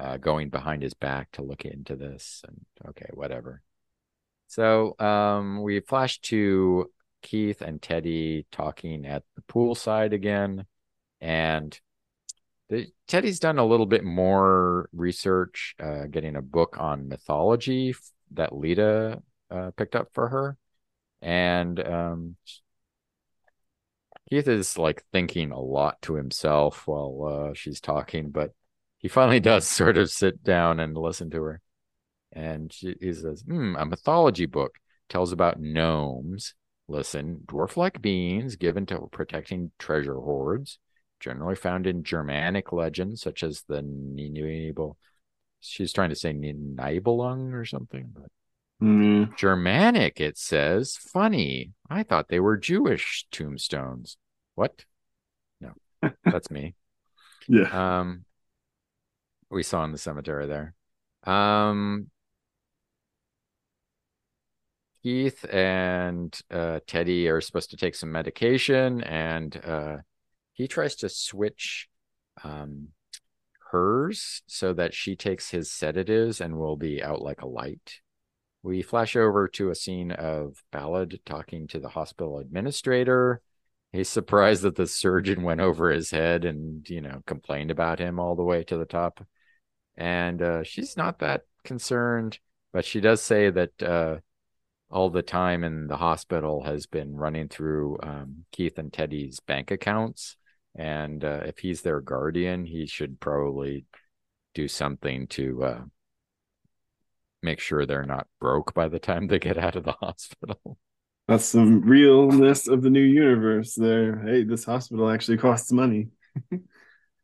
uh, going behind his back to look into this. And okay, whatever. So um, we flash to Keith and Teddy talking at the poolside again, and the, Teddy's done a little bit more research, uh, getting a book on mythology that Lita uh, picked up for her, and um, Keith is like thinking a lot to himself while uh, she's talking, but he finally does sort of sit down and listen to her. And she, he says, hmm, a mythology book tells about gnomes. Listen, dwarf like beings given to protecting treasure hoards, generally found in Germanic legends such as the Nibel. She's trying to say Nibelung or something, but Mm. Germanic, it says. Funny. I thought they were Jewish tombstones. What? No, that's me. Yeah. Um, we saw in the cemetery there. Um, Keith and uh, Teddy are supposed to take some medication, and uh, he tries to switch um, hers so that she takes his sedatives and will be out like a light. We flash over to a scene of Ballard talking to the hospital administrator. He's surprised that the surgeon went over his head and, you know, complained about him all the way to the top. And uh, she's not that concerned, but she does say that uh, all the time in the hospital has been running through um, Keith and Teddy's bank accounts. And uh, if he's their guardian, he should probably do something to uh, make sure they're not broke by the time they get out of the hospital. That's some realness of the new universe there. Hey, this hospital actually costs money.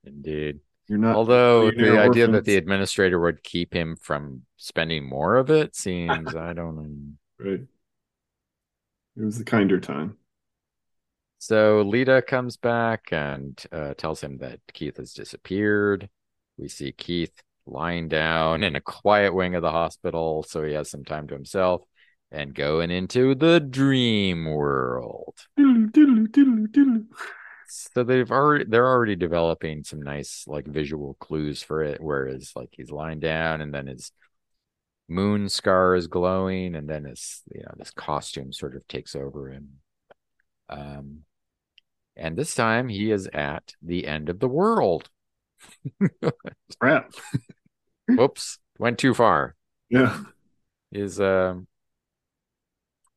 Indeed. You're not although the orphans. idea that the administrator would keep him from spending more of it seems I don't know. Right. It was a kinder time. So Lita comes back and uh, tells him that Keith has disappeared. We see Keith lying down in a quiet wing of the hospital so he has some time to himself and going into the dream world. so they've already they're already developing some nice like visual clues for it whereas like he's lying down and then his moon scar is glowing and then his you know this costume sort of takes over him um and this time he is at the end of the world Crap. Whoops. Went too far. Yeah. Is um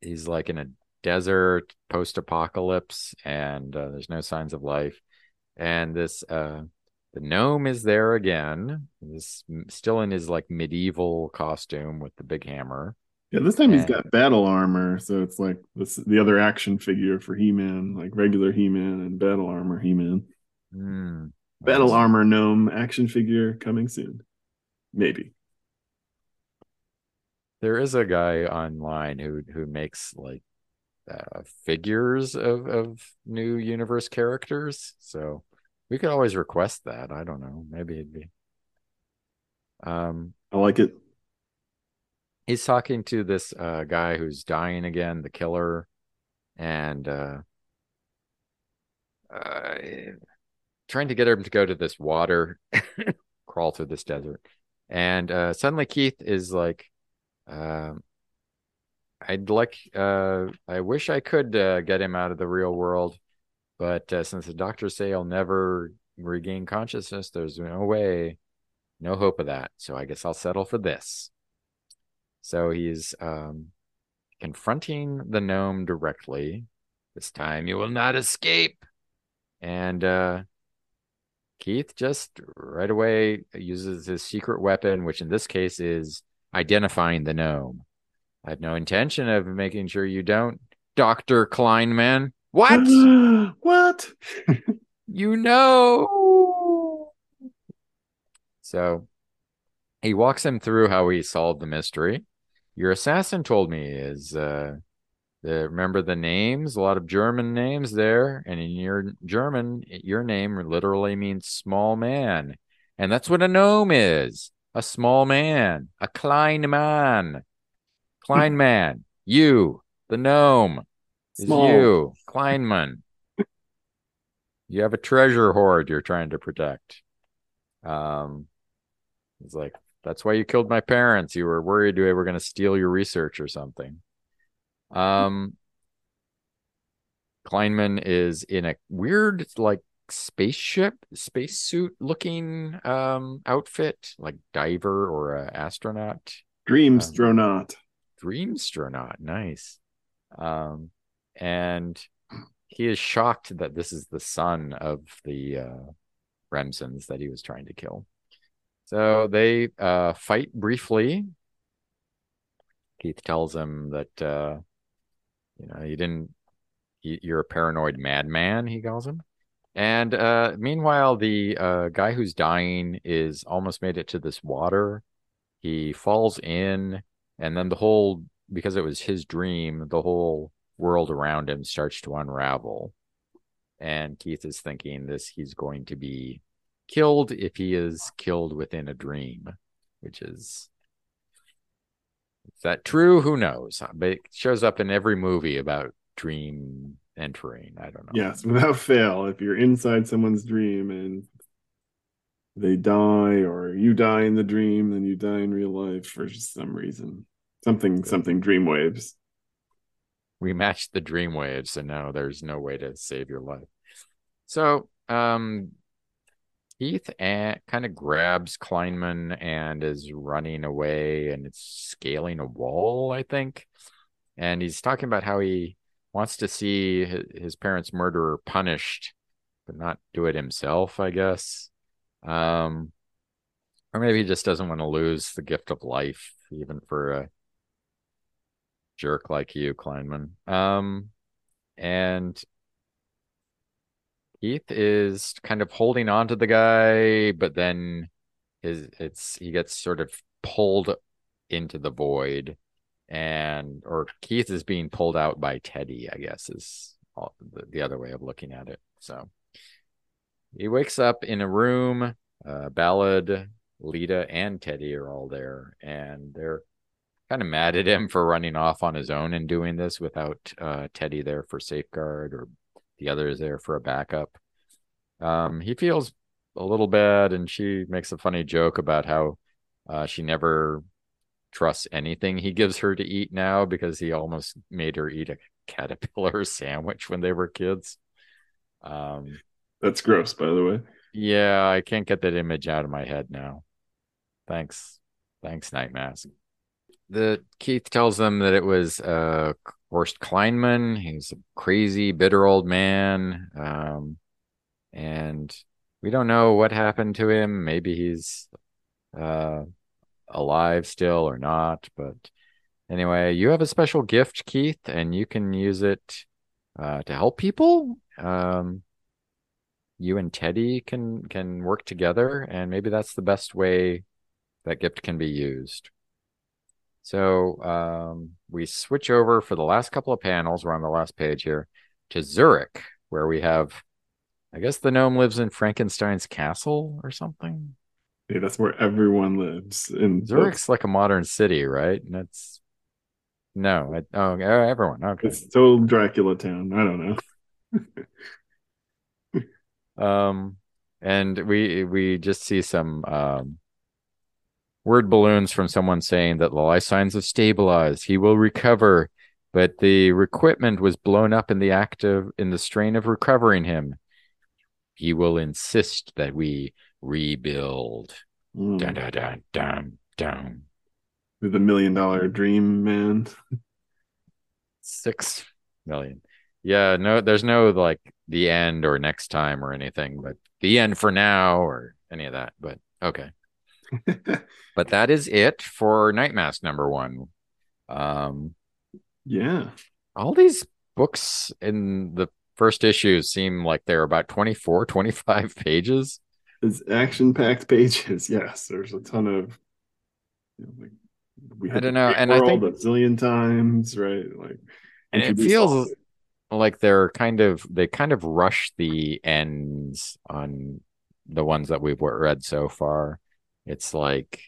he's like in a desert post apocalypse and uh, there's no signs of life. And this uh the gnome is there again. He's still in his like medieval costume with the big hammer. Yeah, this time he's got battle armor, so it's like this the other action figure for He-Man, like regular He-Man and battle armor He-Man. Hmm, Battle nice. armor gnome action figure coming soon. Maybe. There is a guy online who who makes like uh, figures of of new universe characters. So we could always request that. I don't know. Maybe it'd be. Um, I like it. he's talking to this uh, guy who's dying again, the killer, and uh, uh, trying to get him to go to this water, crawl through this desert, and uh, suddenly Keith is like, um, "I'd like, uh, I wish I could uh, get him out of the real world, but uh, since the doctors say he'll never regain consciousness, there's no way, no hope of that. So I guess I'll settle for this." So he's um, confronting the gnome directly. This time you will not escape. And uh, Keith just right away uses his secret weapon, which in this case is identifying the gnome. I have no intention of making sure you don't, Dr. Kleinman. What? what? you know. So he walks him through how he solved the mystery. Your assassin told me is uh the remember the names, a lot of German names there, and in your German, your name literally means small man. And that's what a gnome is. A small man, a klein man. Klein man. You, the gnome, is Small. you, Kleinman. you have a treasure hoard you're trying to protect. Um, it's like that's why you killed my parents. You were worried they were going to steal your research or something. Um, Kleinman is in a weird, like spaceship, spacesuit looking um outfit, like diver or a astronaut. Dreams Um. Dreamstronaut, nice. Um, and he is shocked that this is the son of the uh, Remsens that he was trying to kill. So they uh, fight briefly. Keith tells him that uh, you know you didn't. you- You're a paranoid madman. He calls him. And uh, meanwhile, the uh, guy who's dying is almost made it to this water. He falls in, and then the whole because it was his dream, the whole world around him starts to unravel. And Keith is thinking this he's going to be killed if he is killed within a dream, which is is that true? Who knows? But it shows up in every movie about dream entering. I don't know. Yes, without fail. If you're inside someone's dream and they die or you die in the dream, then you die in real life for some reason. Something something dream waves. we matched the dream waves, and now there's no way to save your life. So, um, Keith and kind of grabs Kleinman and is running away, and it's scaling a wall, I think. And he's talking about how he wants to see his, parents' murderer punished, but not do it himself, I guess. Um, or maybe he just doesn't want to lose the gift of life, even for a jerk like you, Kleinman. Um, and Keith is kind of holding on to the guy, but then his it's he gets sort of pulled into the void, and or Keith is being pulled out by Teddy, I guess is all, the, the other way of looking at it. So he wakes up in a room. Uh, Ballard, Lita, and Teddy are all there, and they're kind of mad at him for running off on his own and doing this without uh, Teddy there for safeguard or the other is there for a backup. Um, he feels a little bad, and she makes a funny joke about how uh, she never trusts anything he gives her to eat now because he almost made her eat a caterpillar sandwich when they were kids. Um, That's gross, by the way. yeah, I can't get that image out of my head now. Thanks. Thanks, Nightmask. The Keith tells them that it was uh Horst Kleinman. He's a crazy, bitter old man. Um, and we don't know what happened to him. Maybe he's uh alive still or not, but anyway, you have a special gift, Keith, and you can use it uh, to help people. Um, you and Teddy can can work together, and maybe that's the best way that gift can be used. So um, we switch over for the last couple of panels. We're on the last page here to Zurich, where we have, I guess the gnome lives in Frankenstein's castle or something. Yeah, that's where everyone lives. In Zurich's books. like a modern city, right? And that's no, I, oh, everyone. Okay, it's total Dracula town. I don't know. um, and we we just see some um word balloons from someone saying that the life signs have stabilized. He will recover, but the equipment was blown up in the act of in the strain of recovering him. He will insist that we rebuild. Mm. Dun, dun, dun, dun, dun. With a million dollar dream, man. Six million. Yeah, no, there's no like the end or next time or anything, but the end for now or any of that. But okay. but that is it for Nightmask number one. Um, yeah, all these books in the first issue seem like they're about 24, 25 pages. It's action packed pages. Yes, there's a ton of. You know, like, we I don't know, and I think a zillion times, right? Like, and it feels like they're kind of they kind of rush the ends on the ones that we've read so far. It's like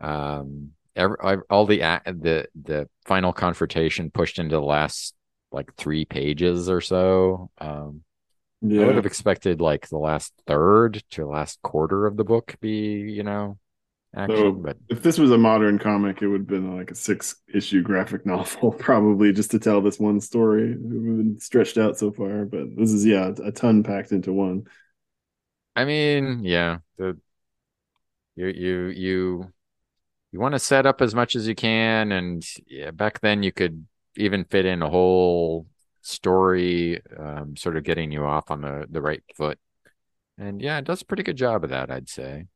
um every, all the the the final confrontation pushed into the last like three pages or so. Um yeah. I would have expected like the last third to last quarter of the book be, you know, action. So but if this was a modern comic, it would have been like a six issue graphic novel, probably just to tell this one story. It would have been stretched out so far, but this is yeah, a ton packed into one. I mean, yeah, the you you you you want to set up as much as you can and yeah, back then you could even fit in a whole story um, sort of getting you off on the the right foot. And yeah it does a pretty good job of that i'd say.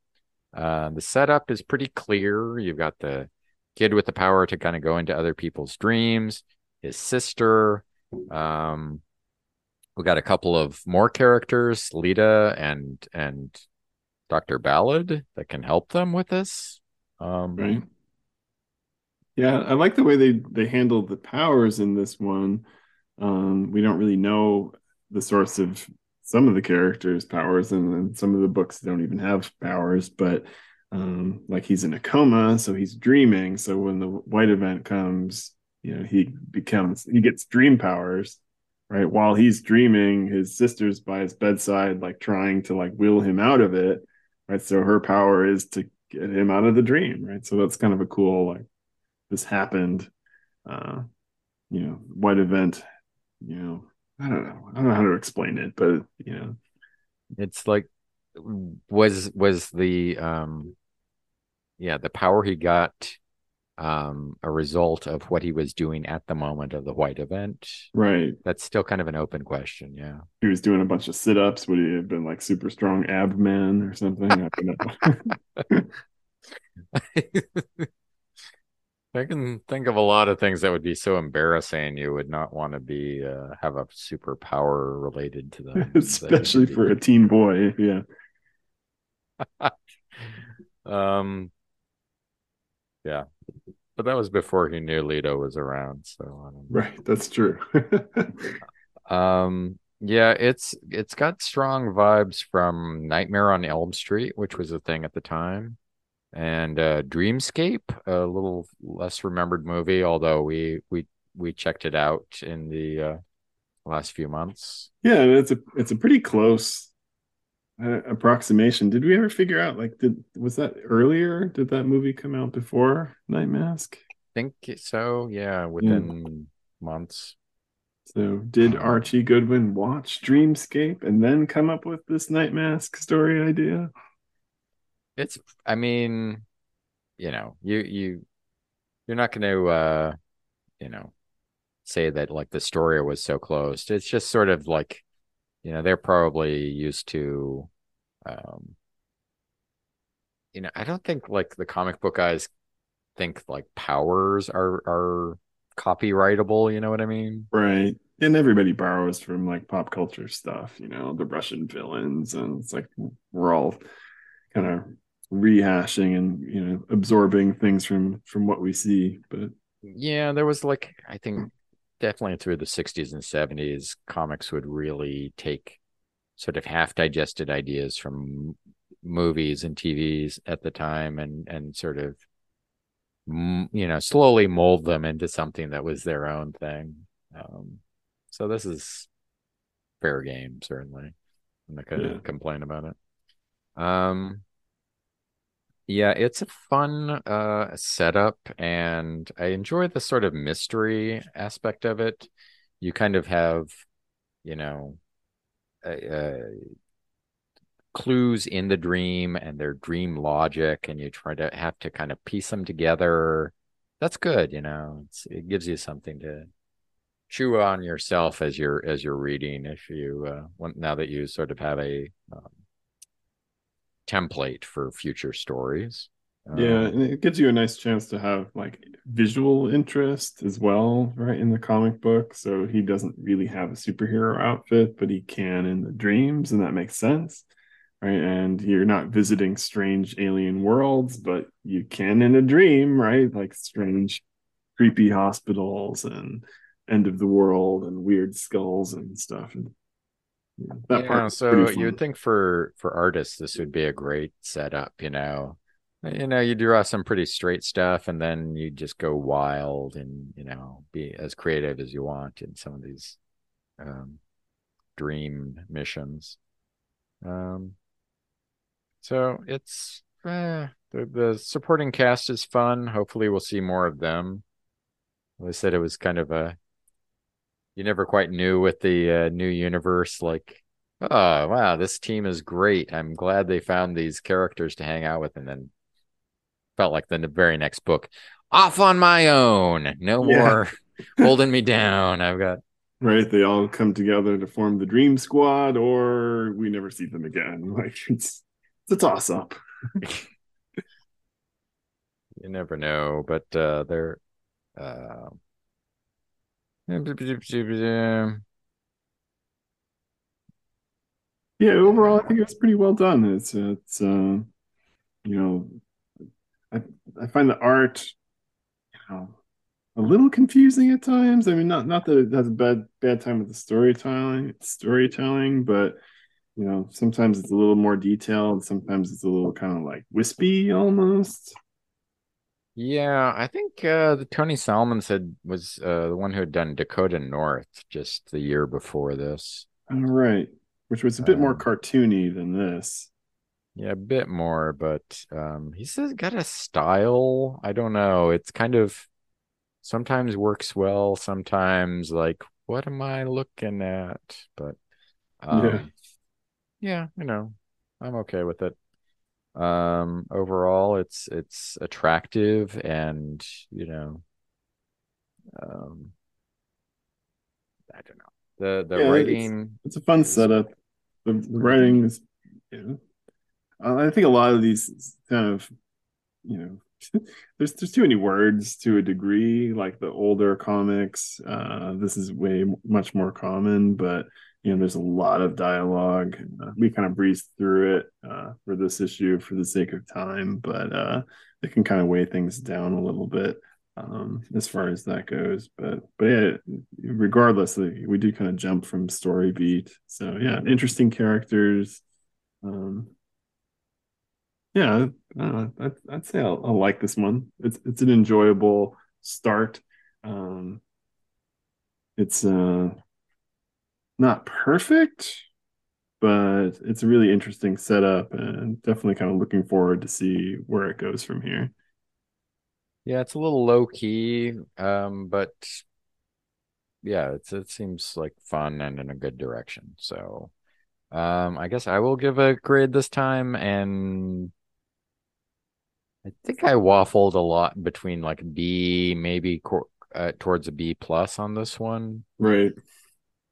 Uh, the setup is pretty clear. You've got the kid with the power to kind of go into other people's dreams his sister um, we got a couple of more characters lita and and Dr. Ballard that can help them with this. Um, right. Yeah, I like the way they they handle the powers in this one. Um, we don't really know the source of some of the characters' powers, and, and some of the books don't even have powers. But um, like he's in a coma, so he's dreaming. So when the white event comes, you know, he becomes he gets dream powers, right? While he's dreaming, his sister's by his bedside, like trying to like will him out of it right? So her power is to get him out of the dream, right? So that's kind of a cool like this happened, uh, you know, white event, you know, I don't know, I don't know how to explain it, but you know, it's like was was the um yeah the power he got um, a result of what he was doing at the moment of the white event. Right. That's still kind of an open question. Yeah. He was doing a bunch of sit ups. Would he have been like super strong ab man or something? I can think of a lot of things that would be so embarrassing you would not want to be uh, have a superpower related to them, especially for a teen boy. Yeah. um. Yeah, but that was before he knew Lita was around. So right, that's true. um, yeah, it's it's got strong vibes from Nightmare on Elm Street, which was a thing at the time, and uh, Dreamscape, a little less remembered movie, although we we we checked it out in the uh, last few months. Yeah, it's a it's a pretty close uh, approximation. Did we ever figure out like did was that earlier? Did that movie come out before Nightmask? I think so. Yeah, within yeah. months. So did Archie Goodwin watch Dreamscape and then come up with this Nightmask story idea? It's I mean, you know, you you you're not going to uh you know say that like the story was so close. It's just sort of like you know they're probably used to um you know i don't think like the comic book guys think like powers are are copyrightable. You know what I mean? Right. And everybody borrows from like pop culture stuff, you know, the Russian villains, and it's like we're all kind of rehashing and you know absorbing things from from what we see. But yeah, there was like I think definitely through the 60s and 70s, comics would really take sort of half digested ideas from movies and TVs at the time and and sort of you know slowly mold them into something that was their own thing. Um, so this is fair game certainly. I'm not going to yeah. complain about it. Um, yeah, it's a fun uh, setup, and I enjoy the sort of mystery aspect of it. You kind of have, you know, uh, clues in the dream and their dream logic, and you try to have to kind of piece them together. That's good, you know. It's, it gives you something to chew on yourself as you're as you're reading. If you uh, want, now that you sort of have a um, template for future stories. Yeah, um, and it gives you a nice chance to have like visual interest as well, right? In the comic book. So he doesn't really have a superhero outfit, but he can in the dreams, and that makes sense. Right. And you're not visiting strange alien worlds, but you can in a dream, right? Like strange, creepy hospitals and end of the world and weird skulls and stuff. And that so you would think for for artists this would be a great setup, you know. You know, you draw some pretty straight stuff and then you just go wild and, you know, be as creative as you want in some of these um, dream missions. Um, so it's eh, the, the supporting cast is fun. Hopefully, we'll see more of them. I said it was kind of a you never quite knew with the uh, new universe like oh wow this team is great. I'm glad they found these characters to hang out with and then felt like the very next book off on my own no yeah. more holding me down. I've got right they all come together to form the dream squad or we never see them again. Like it's it's a toss up you never know but uh they're uh yeah, overall, I think it was pretty well done. It's it's uh, you know, I I find the art, you know, a little confusing at times. I mean, not not that it has a bad bad time with the storytelling storytelling, but you know, sometimes it's a little more detailed. Sometimes it's a little kind of like wispy almost. Yeah, I think uh, the Tony Salmon said was uh, the one who had done Dakota North just the year before this. All right, which was a bit um, more cartoony than this. Yeah, a bit more, but um, he says got a style. I don't know. It's kind of sometimes works well, sometimes like what am I looking at? But um, yeah, yeah, you know, I'm okay with it um overall it's it's attractive and you know um i don't know. The the yeah, writing it's, it's, a fun setup. The, the writing is you know, i think a lot of these kind of you know there's there's too many words to a degree like the older comics uh this is way much more common but you know there's a lot of dialogue. Uh, we kind of breezed through it uh, for this issue for the sake of time but uh it can kind of weigh things down a little bit um as far as that goes. But but yeah regardless we do kind of jump from story beat. So yeah interesting characters um yeah I'd, I'd say I'll, I'll like this one it's it's an enjoyable start um it's uh not perfect, but it's a really interesting setup and definitely kind of looking forward to see where it goes from here. Yeah, it's a little low key, um, but yeah, it's it seems like fun and in a good direction. So um, I guess I will give a grade this time and I think I waffled a lot between like B, maybe uh, towards a B plus on this one. Right.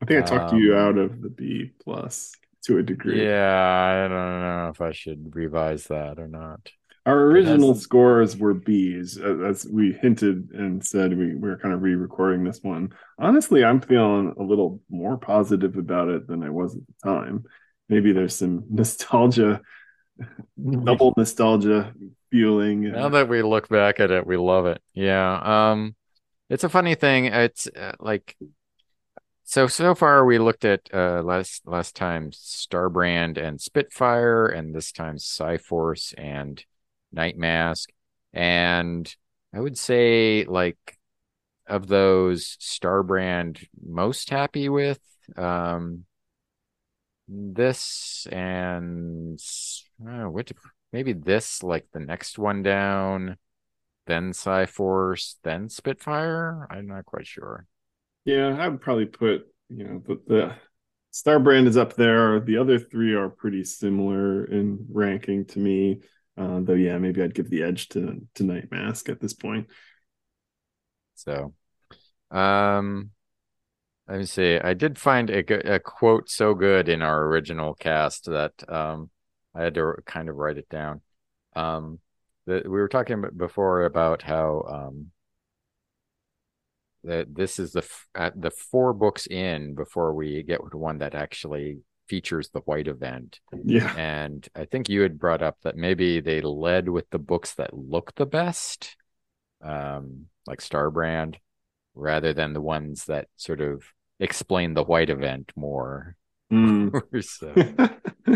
I think I talked um, you out of the B plus to a degree. Yeah, I don't know if I should revise that or not. Our original scores were B's, as we hinted and said we, we were kind of re-recording this one. Honestly, I'm feeling a little more positive about it than I was at the time. Maybe there's some nostalgia, double nostalgia Now that we look back at it, we love it. Yeah. Um, it's a funny thing. It's uh, like so so far we looked at uh last last time Starbrand and Spitfire, and this time Psi Force and Nightmask. And I would say like of those Starbrand most happy with um this and uh, what maybe this like the next one down then Psi Force then Spitfire I'm not quite sure yeah I would probably put you know the, the Starbrand is up there the other three are pretty similar in ranking to me uh, though, yeah, maybe I'd give the edge to to Nightmask at this point. So, um, let me see. I did find a, a quote so good in our original cast that um, I had to kind of write it down. Um, that we were talking before about how um, that this is the f- the four books in before we get to one that actually features the white event. Yeah. And I think you had brought up that maybe they led with the books that look the best, um, like Starbrand, rather than the ones that sort of explain the white event more. Mm. so,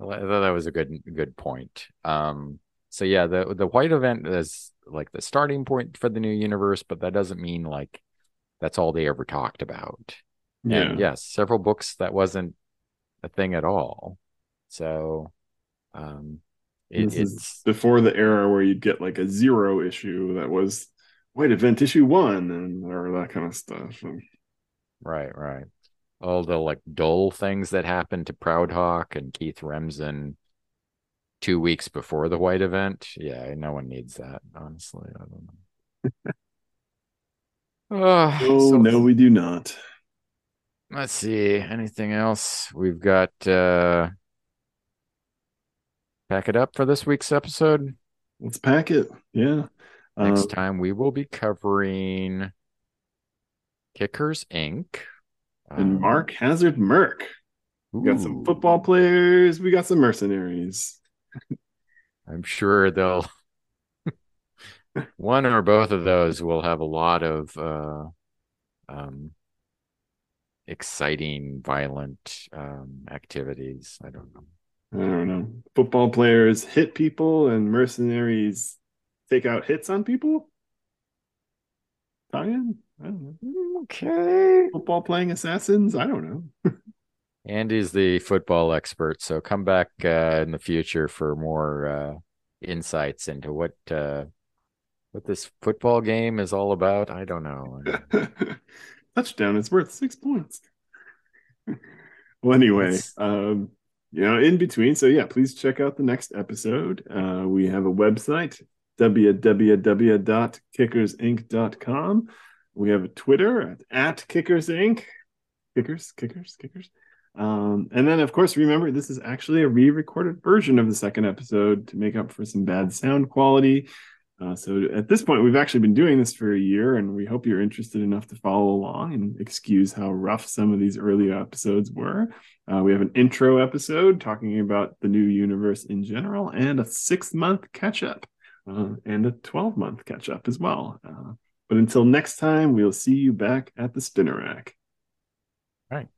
I thought that was a good good point. Um, so yeah, the the white event is like the starting point for the new universe, but that doesn't mean like that's all they ever talked about. Yeah. And yes, several books that wasn't a thing at all. So um it, it's before the era where you'd get like a zero issue that was white event issue one and or that kind of stuff. Right, right. All the like dull things that happened to Proudhawk and Keith Remsen two weeks before the white event. Yeah, no one needs that, honestly. I don't know. oh, oh so no, we do not. Let's see. Anything else? We've got uh pack it up for this week's episode. Let's pack it. Yeah. Next uh, time we will be covering Kickers Inc. And um, Mark Hazzard Merc. We got some football players, we got some mercenaries. I'm sure they'll one or both of those will have a lot of uh um exciting, violent um, activities. I don't know. I don't know. Football players hit people and mercenaries take out hits on people. Tie-in? I don't know. Okay. Football playing assassins? I don't know. Andy's the football expert, so come back uh, in the future for more uh, insights into what uh, what this football game is all about. I don't know. touchdown is worth six points. well, anyway, um, you know, in between. So yeah, please check out the next episode. Uh, we have a website, www.kickersinc.com. We have a Twitter at, at kickersinc. Kickers, kickers, kickers. Um, and then, of course, remember this is actually a re-recorded version of the second episode to make up for some bad sound quality. Uh, so at this point, we've actually been doing this for a year, and we hope you're interested enough to follow along and excuse how rough some of these earlier episodes were. Uh, we have an intro episode talking about the new universe in general, and a six month catch up, uh, and a 12 month catch up as well. Uh, but until next time, we'll see you back at the spinner rack. All right.